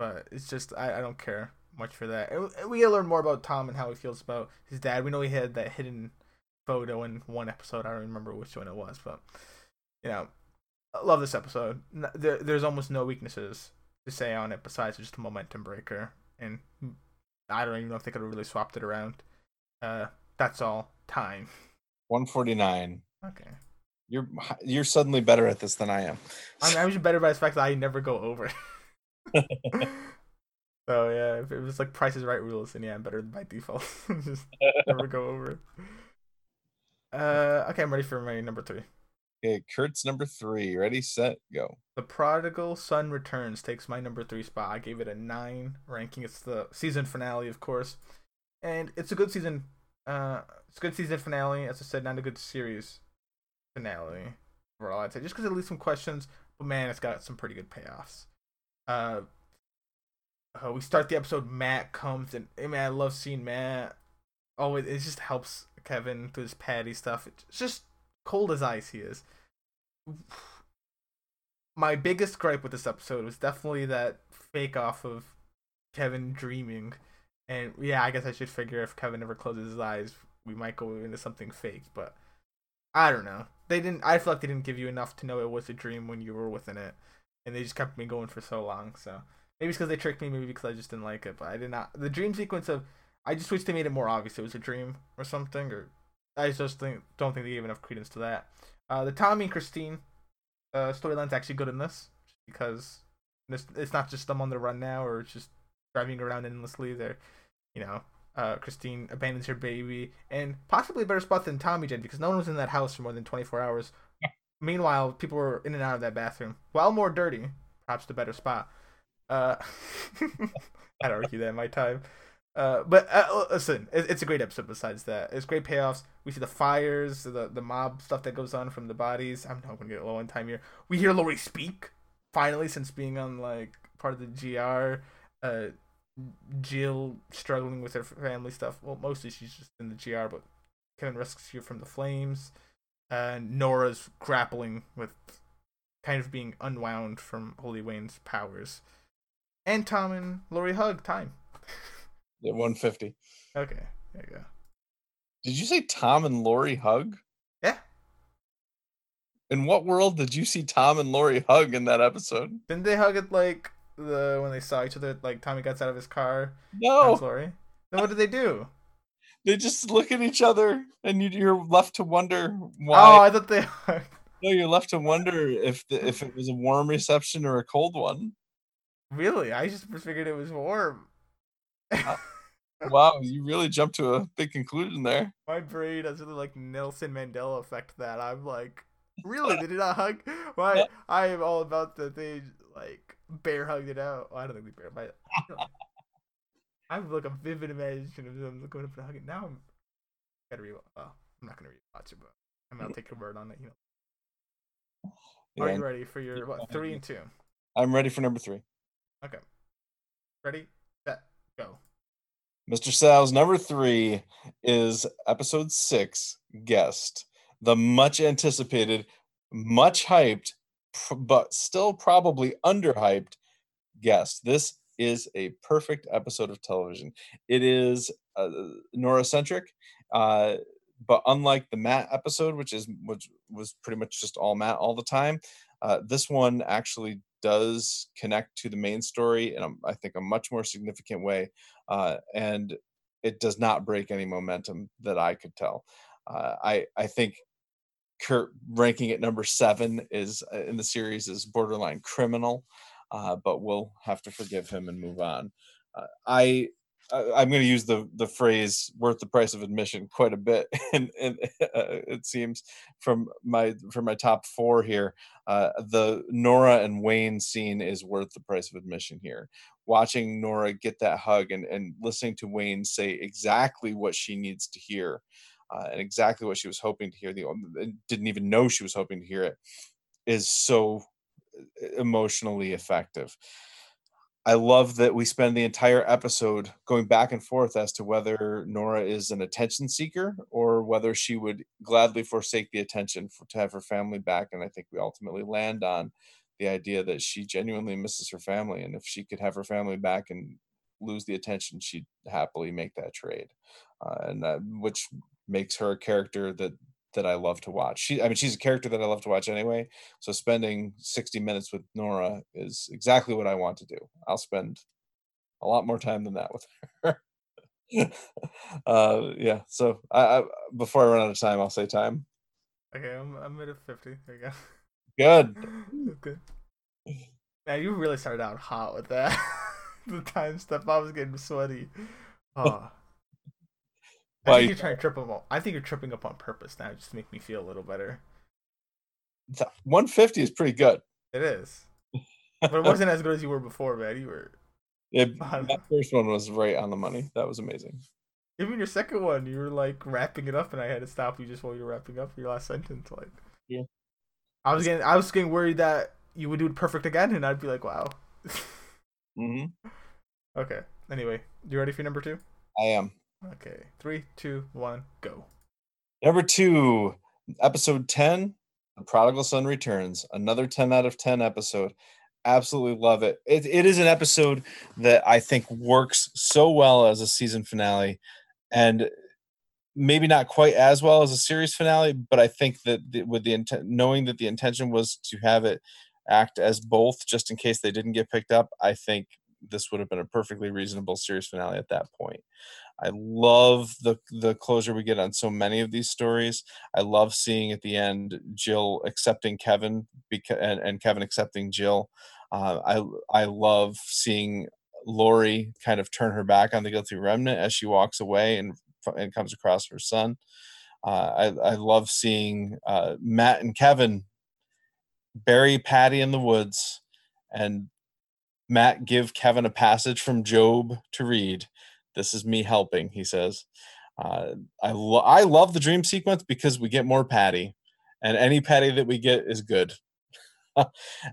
B: but it's just I, I don't care much for that. We get to learn more about Tom and how he feels about his dad. We know he had that hidden photo in one episode. I don't remember which one it was, but you know, I love this episode. There, there's almost no weaknesses to say on it besides just a momentum breaker, and I don't even know if they could have really swapped it around. Uh, that's all. Time.
A: One forty nine.
B: Okay.
A: You're you're suddenly better at this than I am.
B: I'm, I'm just better by the fact that I never go over. (laughs) (laughs) so yeah, if it was like Price is Right rules, then yeah, I'm better by default. (laughs) Just never go over. Uh, okay, I'm ready for my number three.
A: Okay, Kurt's number three. Ready, set, go.
B: The Prodigal Son Returns takes my number three spot. I gave it a nine ranking. It's the season finale, of course, and it's a good season. Uh, it's a good season finale. As I said, not a good series finale overall. I'd say just because it leaves some questions, but man, it's got some pretty good payoffs uh, uh, we start the episode. Matt comes and man, I love seeing Matt. Oh, it, it just helps Kevin through his Patty stuff. It's just cold as ice. He is. My biggest gripe with this episode was definitely that fake off of Kevin dreaming, and yeah, I guess I should figure if Kevin ever closes his eyes, we might go into something fake. But I don't know. They didn't. I feel like they didn't give you enough to know it was a dream when you were within it and they just kept me going for so long. So maybe it's because they tricked me, maybe because I just didn't like it. But I did not. The dream sequence of I just wish they made it more obvious it was a dream or something. Or I just think don't think they gave enough credence to that. Uh, the Tommy and Christine uh, storyline's actually good in this because this, it's not just them on the run now or just driving around endlessly. They're you know uh, Christine abandons her baby, and possibly a better spot than Tommy did because no one was in that house for more than 24 hours Meanwhile, people were in and out of that bathroom. While more dirty, perhaps the better spot. Uh, (laughs) I'd argue that in my time. Uh, but uh, listen, it, it's a great episode. Besides that, it's great payoffs. We see the fires, the the mob stuff that goes on from the bodies. I'm not gonna get low on time here. We hear Lori speak finally since being on like part of the GR. Uh, Jill struggling with her family stuff. Well, mostly she's just in the GR, but Kevin rescues her from the flames and Nora's grappling with kind of being unwound from Holy Wayne's powers. And Tom and Lori hug time.
A: Yeah, 150.
B: Okay, there you go.
A: Did you say Tom and Lori hug?
B: Yeah.
A: In what world did you see Tom and Lori hug in that episode?
B: Didn't they hug it like the when they saw each other? Like Tommy gets out of his car.
A: No.
B: Lori. Then what did they do?
A: They just look at each other, and you, are left to wonder why.
B: Oh, I thought they. Are.
A: No, you're left to wonder if the, if it was a warm reception or a cold one.
B: Really, I just figured it was warm.
A: Wow, (laughs) you really jumped to a big conclusion there.
B: My brain has really like Nelson Mandela effect. That I'm like, really? they did not hug? Why? I am all about that they like bear hugged it out. Well, I don't think they bear, but I have like a vivid imagination of them going up and hugging. Now I'm gotta re. Well, I'm not gonna rewatch it, but I'm gonna take your word on it. You know. Yeah. Are you ready for your what three and two?
A: I'm ready for number three.
B: Okay. Ready, set, go.
A: Mr. Sal's number three is episode six, guest. The much anticipated, much hyped, but still probably underhyped guest. This is a perfect episode of television. It is uh, Nora centric, uh, but unlike the Matt episode, which is which was pretty much just all Matt all the time, uh, this one actually does connect to the main story in a, I think a much more significant way, uh, and it does not break any momentum that I could tell. Uh, I I think Kurt ranking at number seven is uh, in the series is borderline criminal, uh, but we'll have to forgive him and move on. Uh, I I'm going to use the the phrase "worth the price of admission" quite a bit, (laughs) and, and uh, it seems from my from my top four here, uh, the Nora and Wayne scene is worth the price of admission here. Watching Nora get that hug and and listening to Wayne say exactly what she needs to hear, uh, and exactly what she was hoping to hear, the didn't even know she was hoping to hear it, is so emotionally effective. I love that we spend the entire episode going back and forth as to whether Nora is an attention seeker or whether she would gladly forsake the attention for, to have her family back. And I think we ultimately land on the idea that she genuinely misses her family. And if she could have her family back and lose the attention, she'd happily make that trade. Uh, and which makes her a character that that I love to watch. She, I mean, she's a character that I love to watch anyway. So spending 60 minutes with Nora is exactly what I want to do. I'll spend a lot more time than that with her. (laughs) uh, yeah. So I, I, before I run out of time, I'll say time.
B: Okay, I'm I'm at a 50. There you go.
A: Good. (laughs)
B: good. Man, you really started out hot with that. (laughs) the time stuff. I was getting sweaty. Oh. I think you're trying to trip them up. I think you're tripping up on purpose now, just to make me feel a little better.
A: 150 is pretty good.
B: It is, (laughs) but it wasn't as good as you were before, man. You were.
A: Yeah, (laughs) that first one was right on the money. That was amazing.
B: Even your second one, you were like wrapping it up, and I had to stop you just while you were wrapping up your last sentence. Like,
A: yeah,
B: I was getting, I was getting worried that you would do it perfect again, and I'd be like, wow. (laughs)
A: mm-hmm.
B: Okay. Anyway, you ready for number two?
A: I am.
B: Okay, three, two, one, go.
A: Number two, episode 10 The Prodigal Son Returns. Another 10 out of 10 episode. Absolutely love it. it. It is an episode that I think works so well as a season finale and maybe not quite as well as a series finale, but I think that the, with the intent, knowing that the intention was to have it act as both just in case they didn't get picked up, I think this would have been a perfectly reasonable series finale at that point. I love the the closure we get on so many of these stories. I love seeing at the end Jill accepting Kevin and, and Kevin accepting Jill. Uh, I I love seeing Lori kind of turn her back on the guilty remnant as she walks away and and comes across her son. Uh, I I love seeing uh, Matt and Kevin bury Patty in the woods and Matt give Kevin a passage from Job to read this is me helping, he says. Uh, I, lo- I love the dream sequence because we get more Patty, and any Patty that we get is good. (laughs) uh,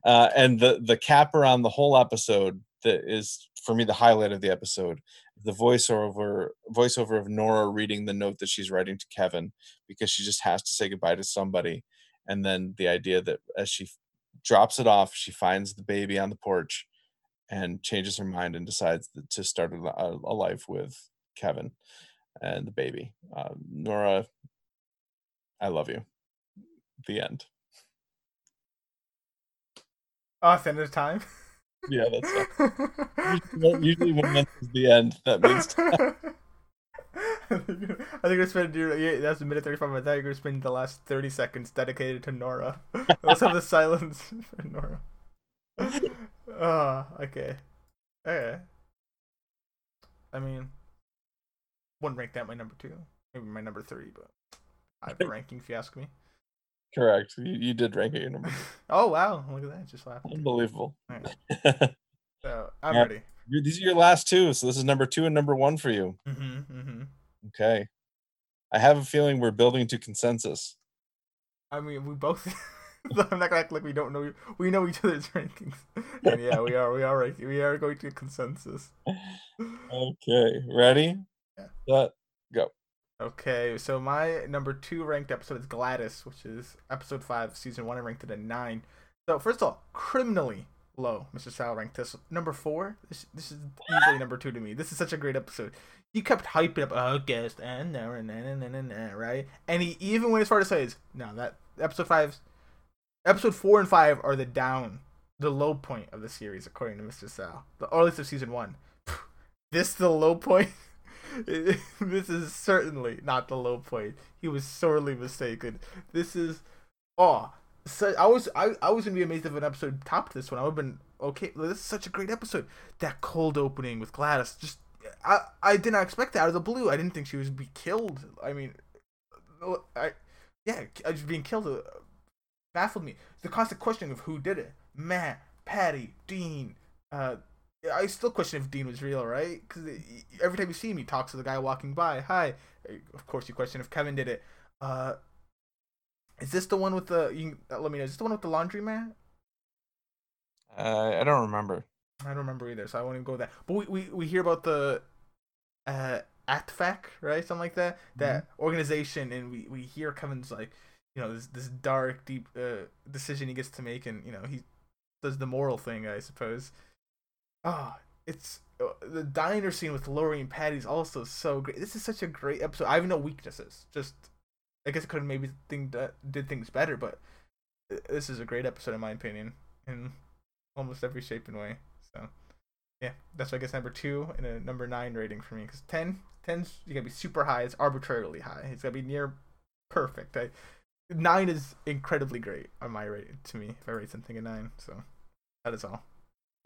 A: and the the capper on the whole episode that is for me the highlight of the episode the voiceover voiceover of Nora reading the note that she's writing to Kevin because she just has to say goodbye to somebody and then the idea that as she drops it off she finds the baby on the porch and changes her mind and decides to start a, a life with Kevin and the baby. Uh, Nora, I love you. The end.
B: Oh, the end of time.
A: Yeah, that's usually, (laughs) usually when that's the end. That means. (laughs)
B: I think you're gonna spend yeah, that's a minute thirty five. I thought you're gonna spend the last thirty seconds dedicated to Nora. (laughs) Let's have the silence for Nora. Oh, okay. Okay. I mean, wouldn't rank that my number two. Maybe my number three, but I have a (laughs) ranking if you ask me.
A: Correct. You, you did rank it your number. (laughs)
B: oh wow! Look at that. Just laughing.
A: Unbelievable.
B: Right. (laughs) so I'm yeah. ready.
A: These are your last two. So this is number two and number one for you.
B: Mm-hmm, mm-hmm.
A: Okay. I have a feeling we're building to consensus.
B: I mean, we both. (laughs) I'm not gonna act like we don't know. You. We know each other's (laughs) rankings. And yeah, we are. We are ranking. We are going to consensus.
A: Okay, ready?
B: Yeah.
A: Let go.
B: Okay, so my number two ranked episode is Gladys, which is episode five, season one. I ranked it at nine. So first of all, criminally low Mr. Sal ranked this number four. This this is easily number two to me. This is such a great episode. He kept hyping up, oh, guest, and no, and and and and right, and he even went as far to say, "No, that episode five, episode four and five are the down, the low point of the series, according to Mr. Sal, the or at least of season one. (laughs) this the low point." (laughs) this is certainly not the low point. He was sorely mistaken. This is oh so I was I, I was gonna be amazed if an episode topped this one. I would have been okay. This is such a great episode. That cold opening with Gladys, just I I did not expect that out of the blue. I didn't think she was be killed. I mean, I yeah, just being killed uh, baffled me. The constant questioning of who did it: Matt, Patty, Dean. Uh, I still question if Dean was real, right? Because every time you see him, he talks to the guy walking by. Hi. Of course, you question if Kevin did it. Uh, is this the one with the? You uh, let me know. Is this the one with the laundromat?
A: Uh, I don't remember.
B: I don't remember either, so I won't even go with that. But we, we, we hear about the uh ATFEC, right? Something like that. Mm-hmm. That organization, and we, we hear Kevin's like, you know, this this dark, deep uh, decision he gets to make, and you know he does the moral thing, I suppose. Ah, oh, it's uh, the diner scene with Lori and Patty's also so great. This is such a great episode. I have no weaknesses. Just I guess it could have maybe think that did things better, but this is a great episode in my opinion in almost every shape and way. So yeah, that's why I guess number two and a number nine rating for me because 10, 10's you gotta be super high. It's arbitrarily high. It's gotta be near perfect. I, nine is incredibly great on my rate to me if I rate something a nine. So that is all.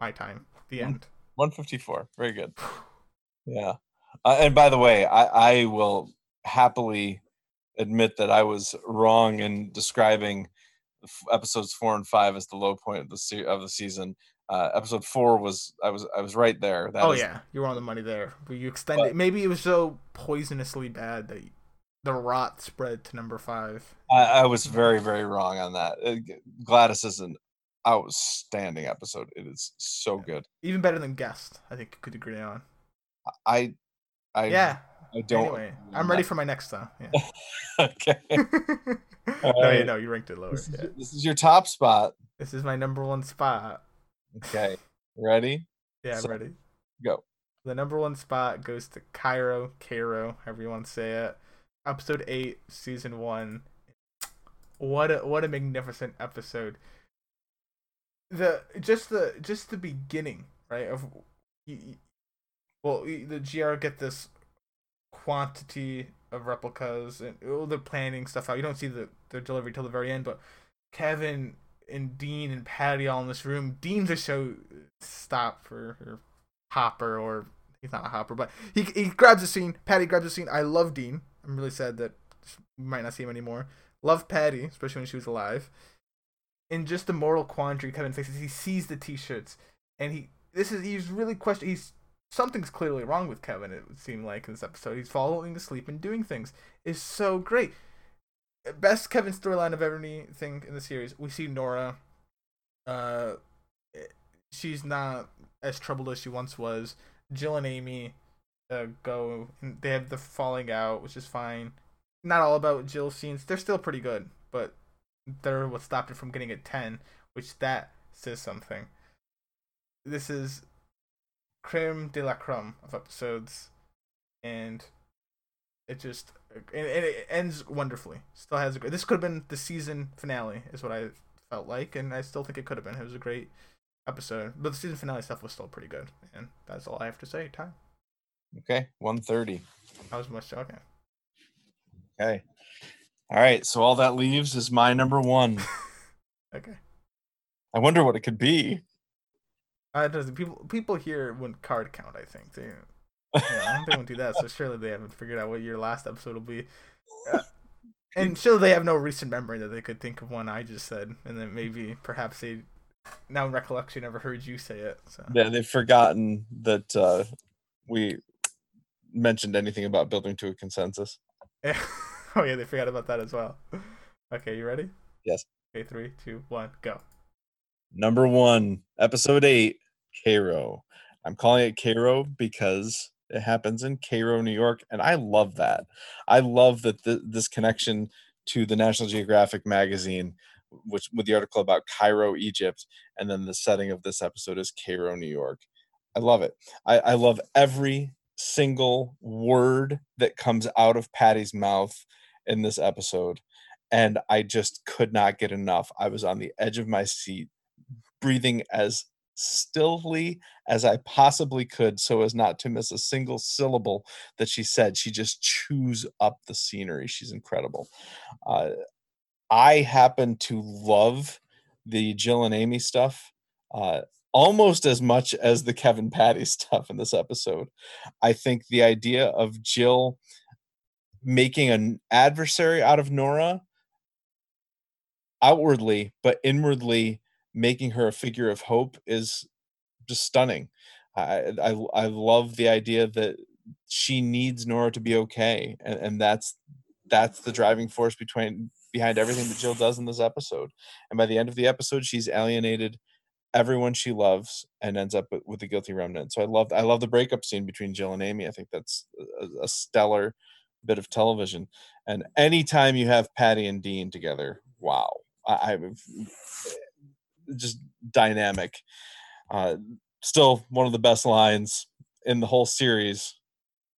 B: My time. The end.
A: One fifty four. Very good. yeah. Uh, and by the way, I I will happily admit that I was wrong in describing episodes four and five as the low point of the se- of the season. Uh, episode four was I was I was right there.
B: That oh is, yeah, you were on the money there. But you extended. But, maybe it was so poisonously bad that the rot spread to number five.
A: I, I was very very wrong on that. Uh, Gladys is an outstanding episode. It is so good.
B: Even better than Guest. I think you could agree on.
A: I, I
B: yeah. I don't. Anyway, I'm ready for my next though. Yeah. (laughs) okay. (laughs) no, right. you know, you ranked it lower.
A: This
B: is,
A: yeah. this is your top spot.
B: This is my number one spot.
A: Okay. Ready? (laughs)
B: yeah, I'm ready.
A: Go.
B: The number one spot goes to Cairo, Cairo, however you want to say it. Episode eight, season one. What a what a magnificent episode. The just the just the beginning, right? Of well, the GR get this quantity of replicas and oh, all the planning stuff out. You don't see the the delivery till the very end, but Kevin and Dean and Patty all in this room. Dean's a show stop for her Hopper or he's not a Hopper, but he he grabs the scene. Patty grabs the scene. I love Dean. I'm really sad that we might not see him anymore. Love Patty, especially when she was alive. In just the moral quandary Kevin faces. He sees the T-shirts, and he this is he's really question. He's something's clearly wrong with Kevin. It would seem like in this episode, he's falling asleep and doing things. Is so great. Best Kevin storyline of anything in the series. We see Nora. Uh, she's not as troubled as she once was. Jill and Amy uh, go and they have the falling out, which is fine. Not all about Jill scenes. They're still pretty good, but they're what stopped it from getting a ten, which that says something. This is creme de la creme of episodes, and it just and, it ends wonderfully. Still has a great. This could have been the season finale, is what I felt like, and I still think it could have been. It was a great episode, but the season finale stuff was still pretty good, and that's all I have to say. Time.
A: Okay, one thirty.
B: That was much okay.
A: Okay. All right, so all that leaves is my number one. (laughs)
B: okay.
A: I wonder what it could be.
B: Uh, does people people here wouldn't card count? I think they, yeah, they won't do that. So surely they haven't figured out what your last episode will be. Uh, and surely they have no recent memory that they could think of one I just said, and then maybe perhaps they now in recollection never heard you say it. So
A: yeah, they've forgotten that uh, we mentioned anything about building to a consensus.
B: Yeah. (laughs) oh yeah, they forgot about that as well. Okay, you ready?
A: Yes.
B: Okay, three, two, one, go.
A: Number one, episode eight, Cairo. I'm calling it Cairo because it happens in Cairo, New York, and I love that. I love that th- this connection to the National Geographic magazine which with the article about Cairo, Egypt, and then the setting of this episode is Cairo, New York. I love it. I, I love every single word that comes out of Patty's mouth in this episode. And I just could not get enough. I was on the edge of my seat, breathing as stillly as I possibly could so as not to miss a single syllable that she said. She just chews up the scenery. She's incredible. Uh, I happen to love the Jill and Amy stuff. Uh, almost as much as the Kevin Patty (laughs) stuff in this episode. I think the idea of Jill making an adversary out of Nora outwardly, but inwardly making her a figure of hope is just stunning. I I, I love the idea that she needs Nora to be okay, and, and that's that's the driving force between behind everything that Jill does in this episode. And by the end of the episode, she's alienated everyone she loves and ends up with, the guilty remnant. So I love I love the breakup scene between Jill and Amy. I think that's a, a stellar bit of television. And anytime you have Patty and Dean together, wow, I, I'm just dynamic. Uh, still one of the best lines in the whole series.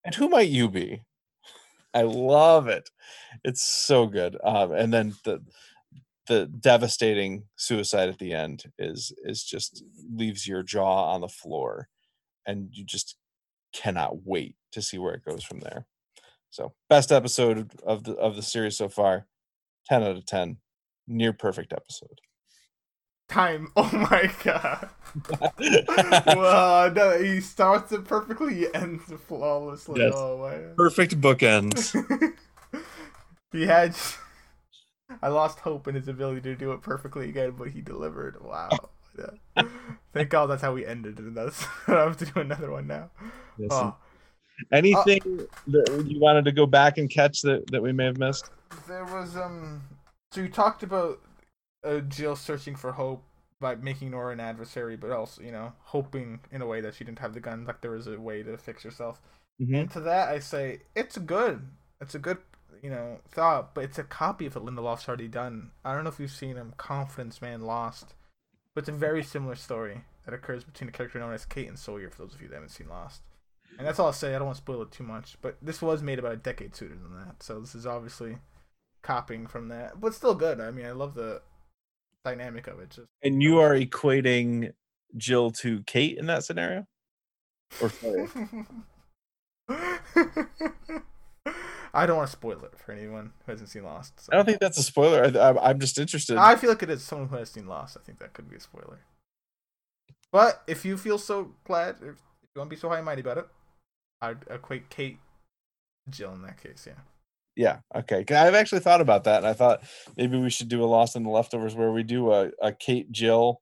A: And who might you be? I love it. It's so good. Um, and then the the devastating suicide at the end is is just leaves your jaw on the floor and you just cannot wait to see where it goes from there. So best episode of the of the series so far 10 out of 10 near perfect episode.
B: Time (laughs) oh my god. (laughs) Well no, he starts it perfectly he ends it flawlessly yes. oh my.
A: Perfect bookends. (laughs)
B: He had I lost hope in his ability to do it perfectly again, but he delivered. Wow. (laughs) Yeah. Thank God that's how we ended, and that's (laughs) I have to do another one now. Yes, oh.
A: Anything uh, that you wanted to go back and catch that, that we may have missed?
B: There was um. So you talked about uh, Jill searching for hope by making Nora an adversary, but also you know hoping in a way that she didn't have the gun, like there was a way to fix herself. Mm-hmm. And to that, I say it's good. It's a good you know, thought, but it's a copy of what Lindelof's already done. I don't know if you've seen him, Confidence Man Lost, but it's a very similar story that occurs between a character known as Kate and Sawyer. For those of you that haven't seen Lost, and that's all I'll say. I don't want to spoil it too much, but this was made about a decade sooner than that, so this is obviously copying from that, but still good. I mean, I love the dynamic of it. Just
A: and you are equating Jill to Kate in that scenario, or (laughs) (laughs)
B: I don't want to spoil it for anyone who hasn't seen Lost.
A: So. I don't think that's a spoiler. I, am just interested.
B: I feel like it is. Someone who has seen Lost, I think that could be a spoiler. But if you feel so glad, if you want to be so high minded about it, I'd equate Kate, Jill in that case. Yeah.
A: Yeah. Okay. I've actually thought about that, and I thought maybe we should do a Lost in the Leftovers where we do a, a Kate Jill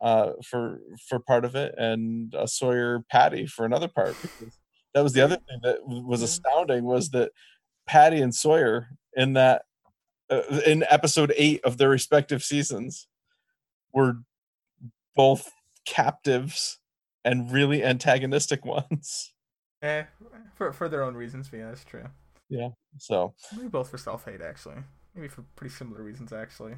A: uh, for for part of it, and a Sawyer Patty for another part. Because that was the other thing that was astounding was that Patty and Sawyer in that uh, in episode eight of their respective seasons were both captives and really antagonistic (laughs) ones.
B: Eh, for for their own reasons, yeah, that's true.
A: Yeah. So
B: maybe both for self hate, actually. Maybe for pretty similar reasons, actually.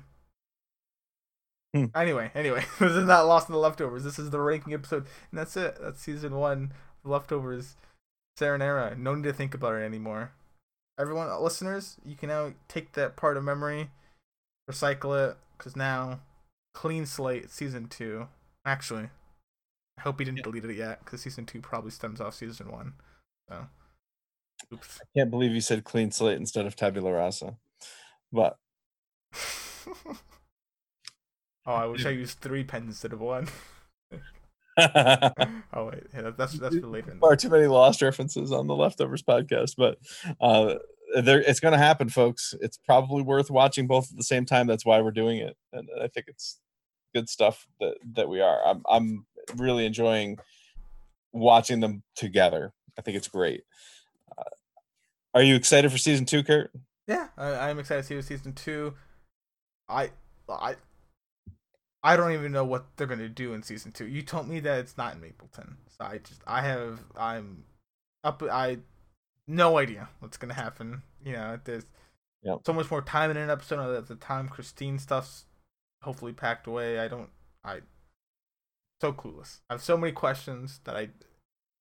A: Hmm.
B: Anyway, anyway, (laughs) this is not Lost in the Leftovers. This is the ranking episode, and that's it. That's season one. The Leftovers. Serenera. No need to think about it anymore everyone uh, listeners, you can now take that part of memory, recycle it, because now clean slate season two. Actually, I hope he didn't delete it yet, because season two probably stems off season one. So,
A: oops. I can't believe you said clean slate instead of tabula rasa, but. (laughs)
B: oh, I wish I used three pens instead of one. (laughs) oh wait, yeah, that's that's for later.
A: Far too many lost references on the leftovers podcast, but uh, there it's going to happen, folks. It's probably worth watching both at the same time. That's why we're doing it, and I think it's good stuff that that we are. I'm I'm really enjoying watching them together. I think it's great. Uh, are you excited for season two, Kurt?
B: Yeah, I, I'm excited to see season two. I I I don't even know what they're gonna do in season two. You told me that it's not in Mapleton, so I just I have I'm up. I no idea what's gonna happen. You know, there's yep. so much more time in an episode. At the time, Christine stuff's hopefully packed away. I don't. I so clueless. I have so many questions that I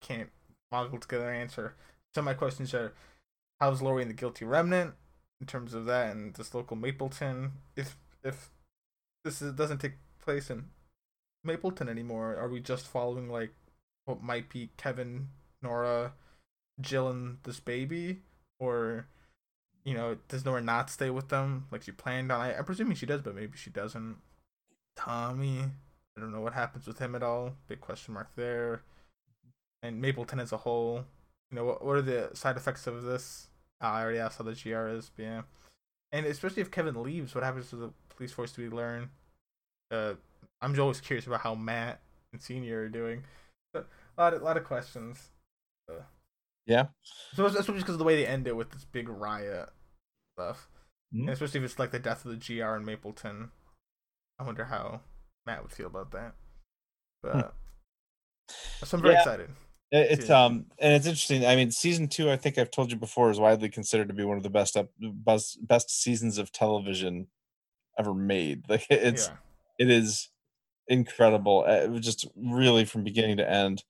B: can't model together an answer. Some of my questions are: How's Lori and the Guilty Remnant in terms of that, and this local Mapleton? If if this is, doesn't take place in Mapleton anymore, are we just following like what might be Kevin, Nora, Jill, and this baby, or you know, does Nora not stay with them like she planned on? I, I'm presuming she does, but maybe she doesn't. Tommy, I don't know what happens with him at all. Big question mark there. And Mapleton as a whole, you know, what, what are the side effects of this? Uh, I already asked how the GR is, yeah. And especially if Kevin leaves, what happens to the police force? Do we learn? Uh, I'm always curious about how Matt and Senior are doing. a lot, of, a lot of questions. Uh,
A: yeah.
B: So especially because of the way they end it with this big riot stuff, mm-hmm. especially if it's like the death of the GR in Mapleton. I wonder how Matt would feel about that. But hmm. so I'm very yeah. excited.
A: It's um and it's interesting. I mean, season two, I think I've told you before, is widely considered to be one of the best up best, best seasons of television ever made. (laughs) Like it's yeah. It is incredible. Uh, just really from beginning to end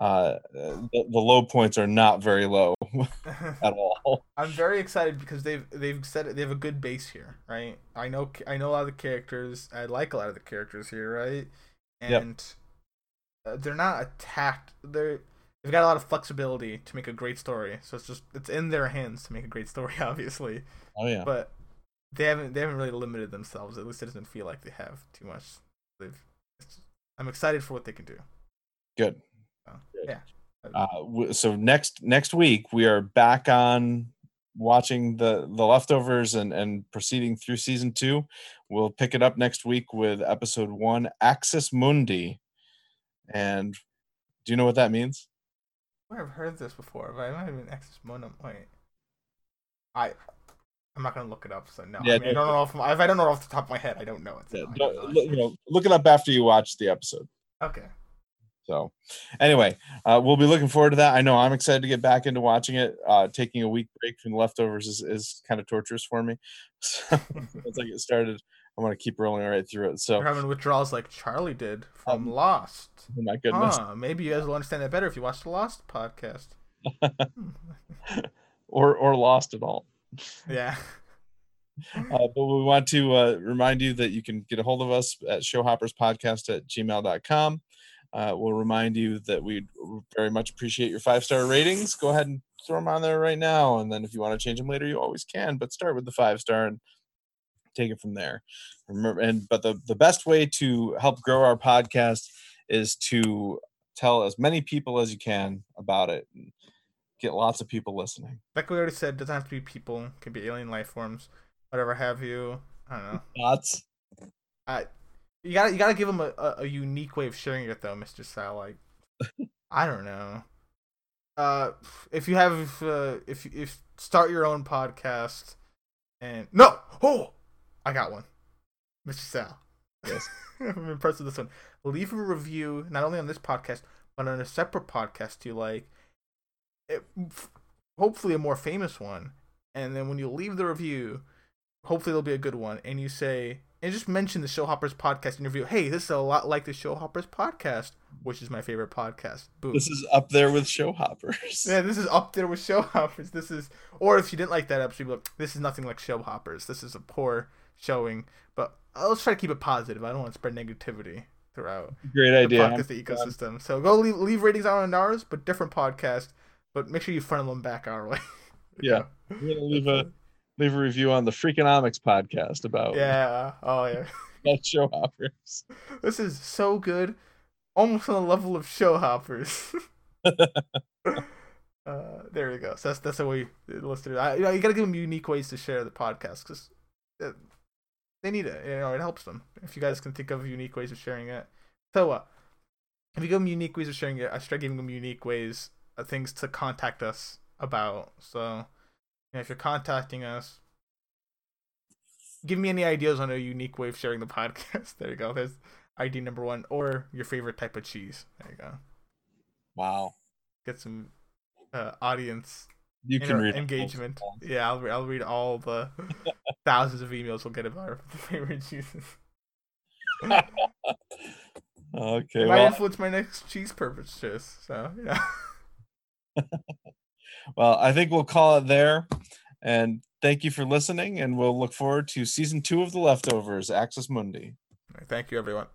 A: uh, the, the, low points are not very low (laughs) at (laughs) all.
B: I'm very excited because they've they've said it, they have a good base here, right? I know I know a lot of the characters. I like a lot of the characters here, right? And yep. uh, they're not attacked. They're they've got a lot of flexibility to make a great story. So it's just it's in their hands to make a great story, (laughs) obviously.
A: Oh yeah.
B: But they haven't they haven't really limited themselves. At least it doesn't feel like they have too much. They've. I'm excited for what they can do.
A: Good.
B: Yeah.
A: Uh, so next next week we are back on watching the the leftovers and and proceeding through season two. We'll pick it up next week with episode one, Axis Mundi. And do you know what that means?
B: I've heard this before, but I might have been Axis Mundi. Wait, I I'm not gonna look it up. So no, yeah, I, mean, I don't know if, if I don't know off the top of my head. I don't know it. So
A: yeah, don't, you know, look it up after you watch the episode.
B: Okay.
A: So, anyway, uh, we'll be looking forward to that. I know I'm excited to get back into watching it. Uh, taking a week break from the leftovers is, is kind of torturous for me. (laughs) So, (laughs) once I get started, I want to keep rolling right through it. So,
B: You're having withdrawals like Charlie did from um, Lost.
A: Oh my goodness.
B: Huh, maybe you guys will understand that better if you watch the Lost podcast. (laughs)
A: or or Lost at all.
B: Yeah.
A: Uh, but we want to uh, remind you that you can get a hold of us at showhopperspodcast at gmail.com. Uh, we'll remind you that we very much appreciate your five star ratings. Go ahead and throw them on there right now. And then if you want to change them later, you always can, but start with the five star and take it from there. Remember, and but the, the best way to help grow our podcast is to tell as many people as you can about it and get lots of people listening.
B: Like we already said, doesn't have to be people, it can be alien life forms, whatever have you. I don't know.
A: Thoughts?
B: I you gotta you gotta give them a, a, a unique way of sharing it though, Mister Sal. Like, (laughs) I don't know. Uh, if you have uh, if if start your own podcast, and no, oh, I got one, Mister Sal.
A: Yes, (laughs)
B: I'm impressed with this one. Leave a review not only on this podcast but on a separate podcast you like. It, hopefully a more famous one, and then when you leave the review, hopefully it'll be a good one, and you say and just mention the Showhoppers podcast interview. Hey, this is a lot like the Showhoppers podcast, which is my favorite podcast.
A: Boom. This is up there with Showhoppers.
B: Yeah, this is up there with Showhoppers. This is, or if you didn't like that episode, like, this is nothing like Showhoppers. This is a poor showing. But uh, let's try to keep it positive. I don't want to spread negativity throughout.
A: Great idea.
B: Podcast the ecosystem. So go leave, leave ratings out on ours, but different podcast. But make sure you funnel them back our way. (laughs)
A: yeah, we're gonna leave a leave a review on the Freakonomics podcast about
B: yeah, oh yeah, (laughs)
A: about show hoppers.
B: This is so good, almost on the level of show hoppers. (laughs) uh, there we go. So that's that's the way listed. I, you know, you gotta give them unique ways to share the podcast because uh, they need it. You know, it helps them. If you guys can think of unique ways of sharing it, so what? Uh, if you give them unique ways of sharing it, I start giving them unique ways, things to contact us about. So and if you're contacting us, give me any ideas on a unique way of sharing the (laughs) podcast. there you go. There's ID number one, or your favorite type of cheese. There you go.
A: Wow.
B: Get some uh, audience.
A: You can read
B: engagement. Yeah, I'll I'll read all the (laughs) thousands of emails we'll get about our (laughs) favorite cheeses.
A: okay.
B: It might
A: Well,
B: influence my next cheese purchase. So yeah.
A: Well, I think we'll call it there. And thank you for listening. And we'll look forward to season two of The Leftovers, Axis Mundi.
B: Thank you, everyone.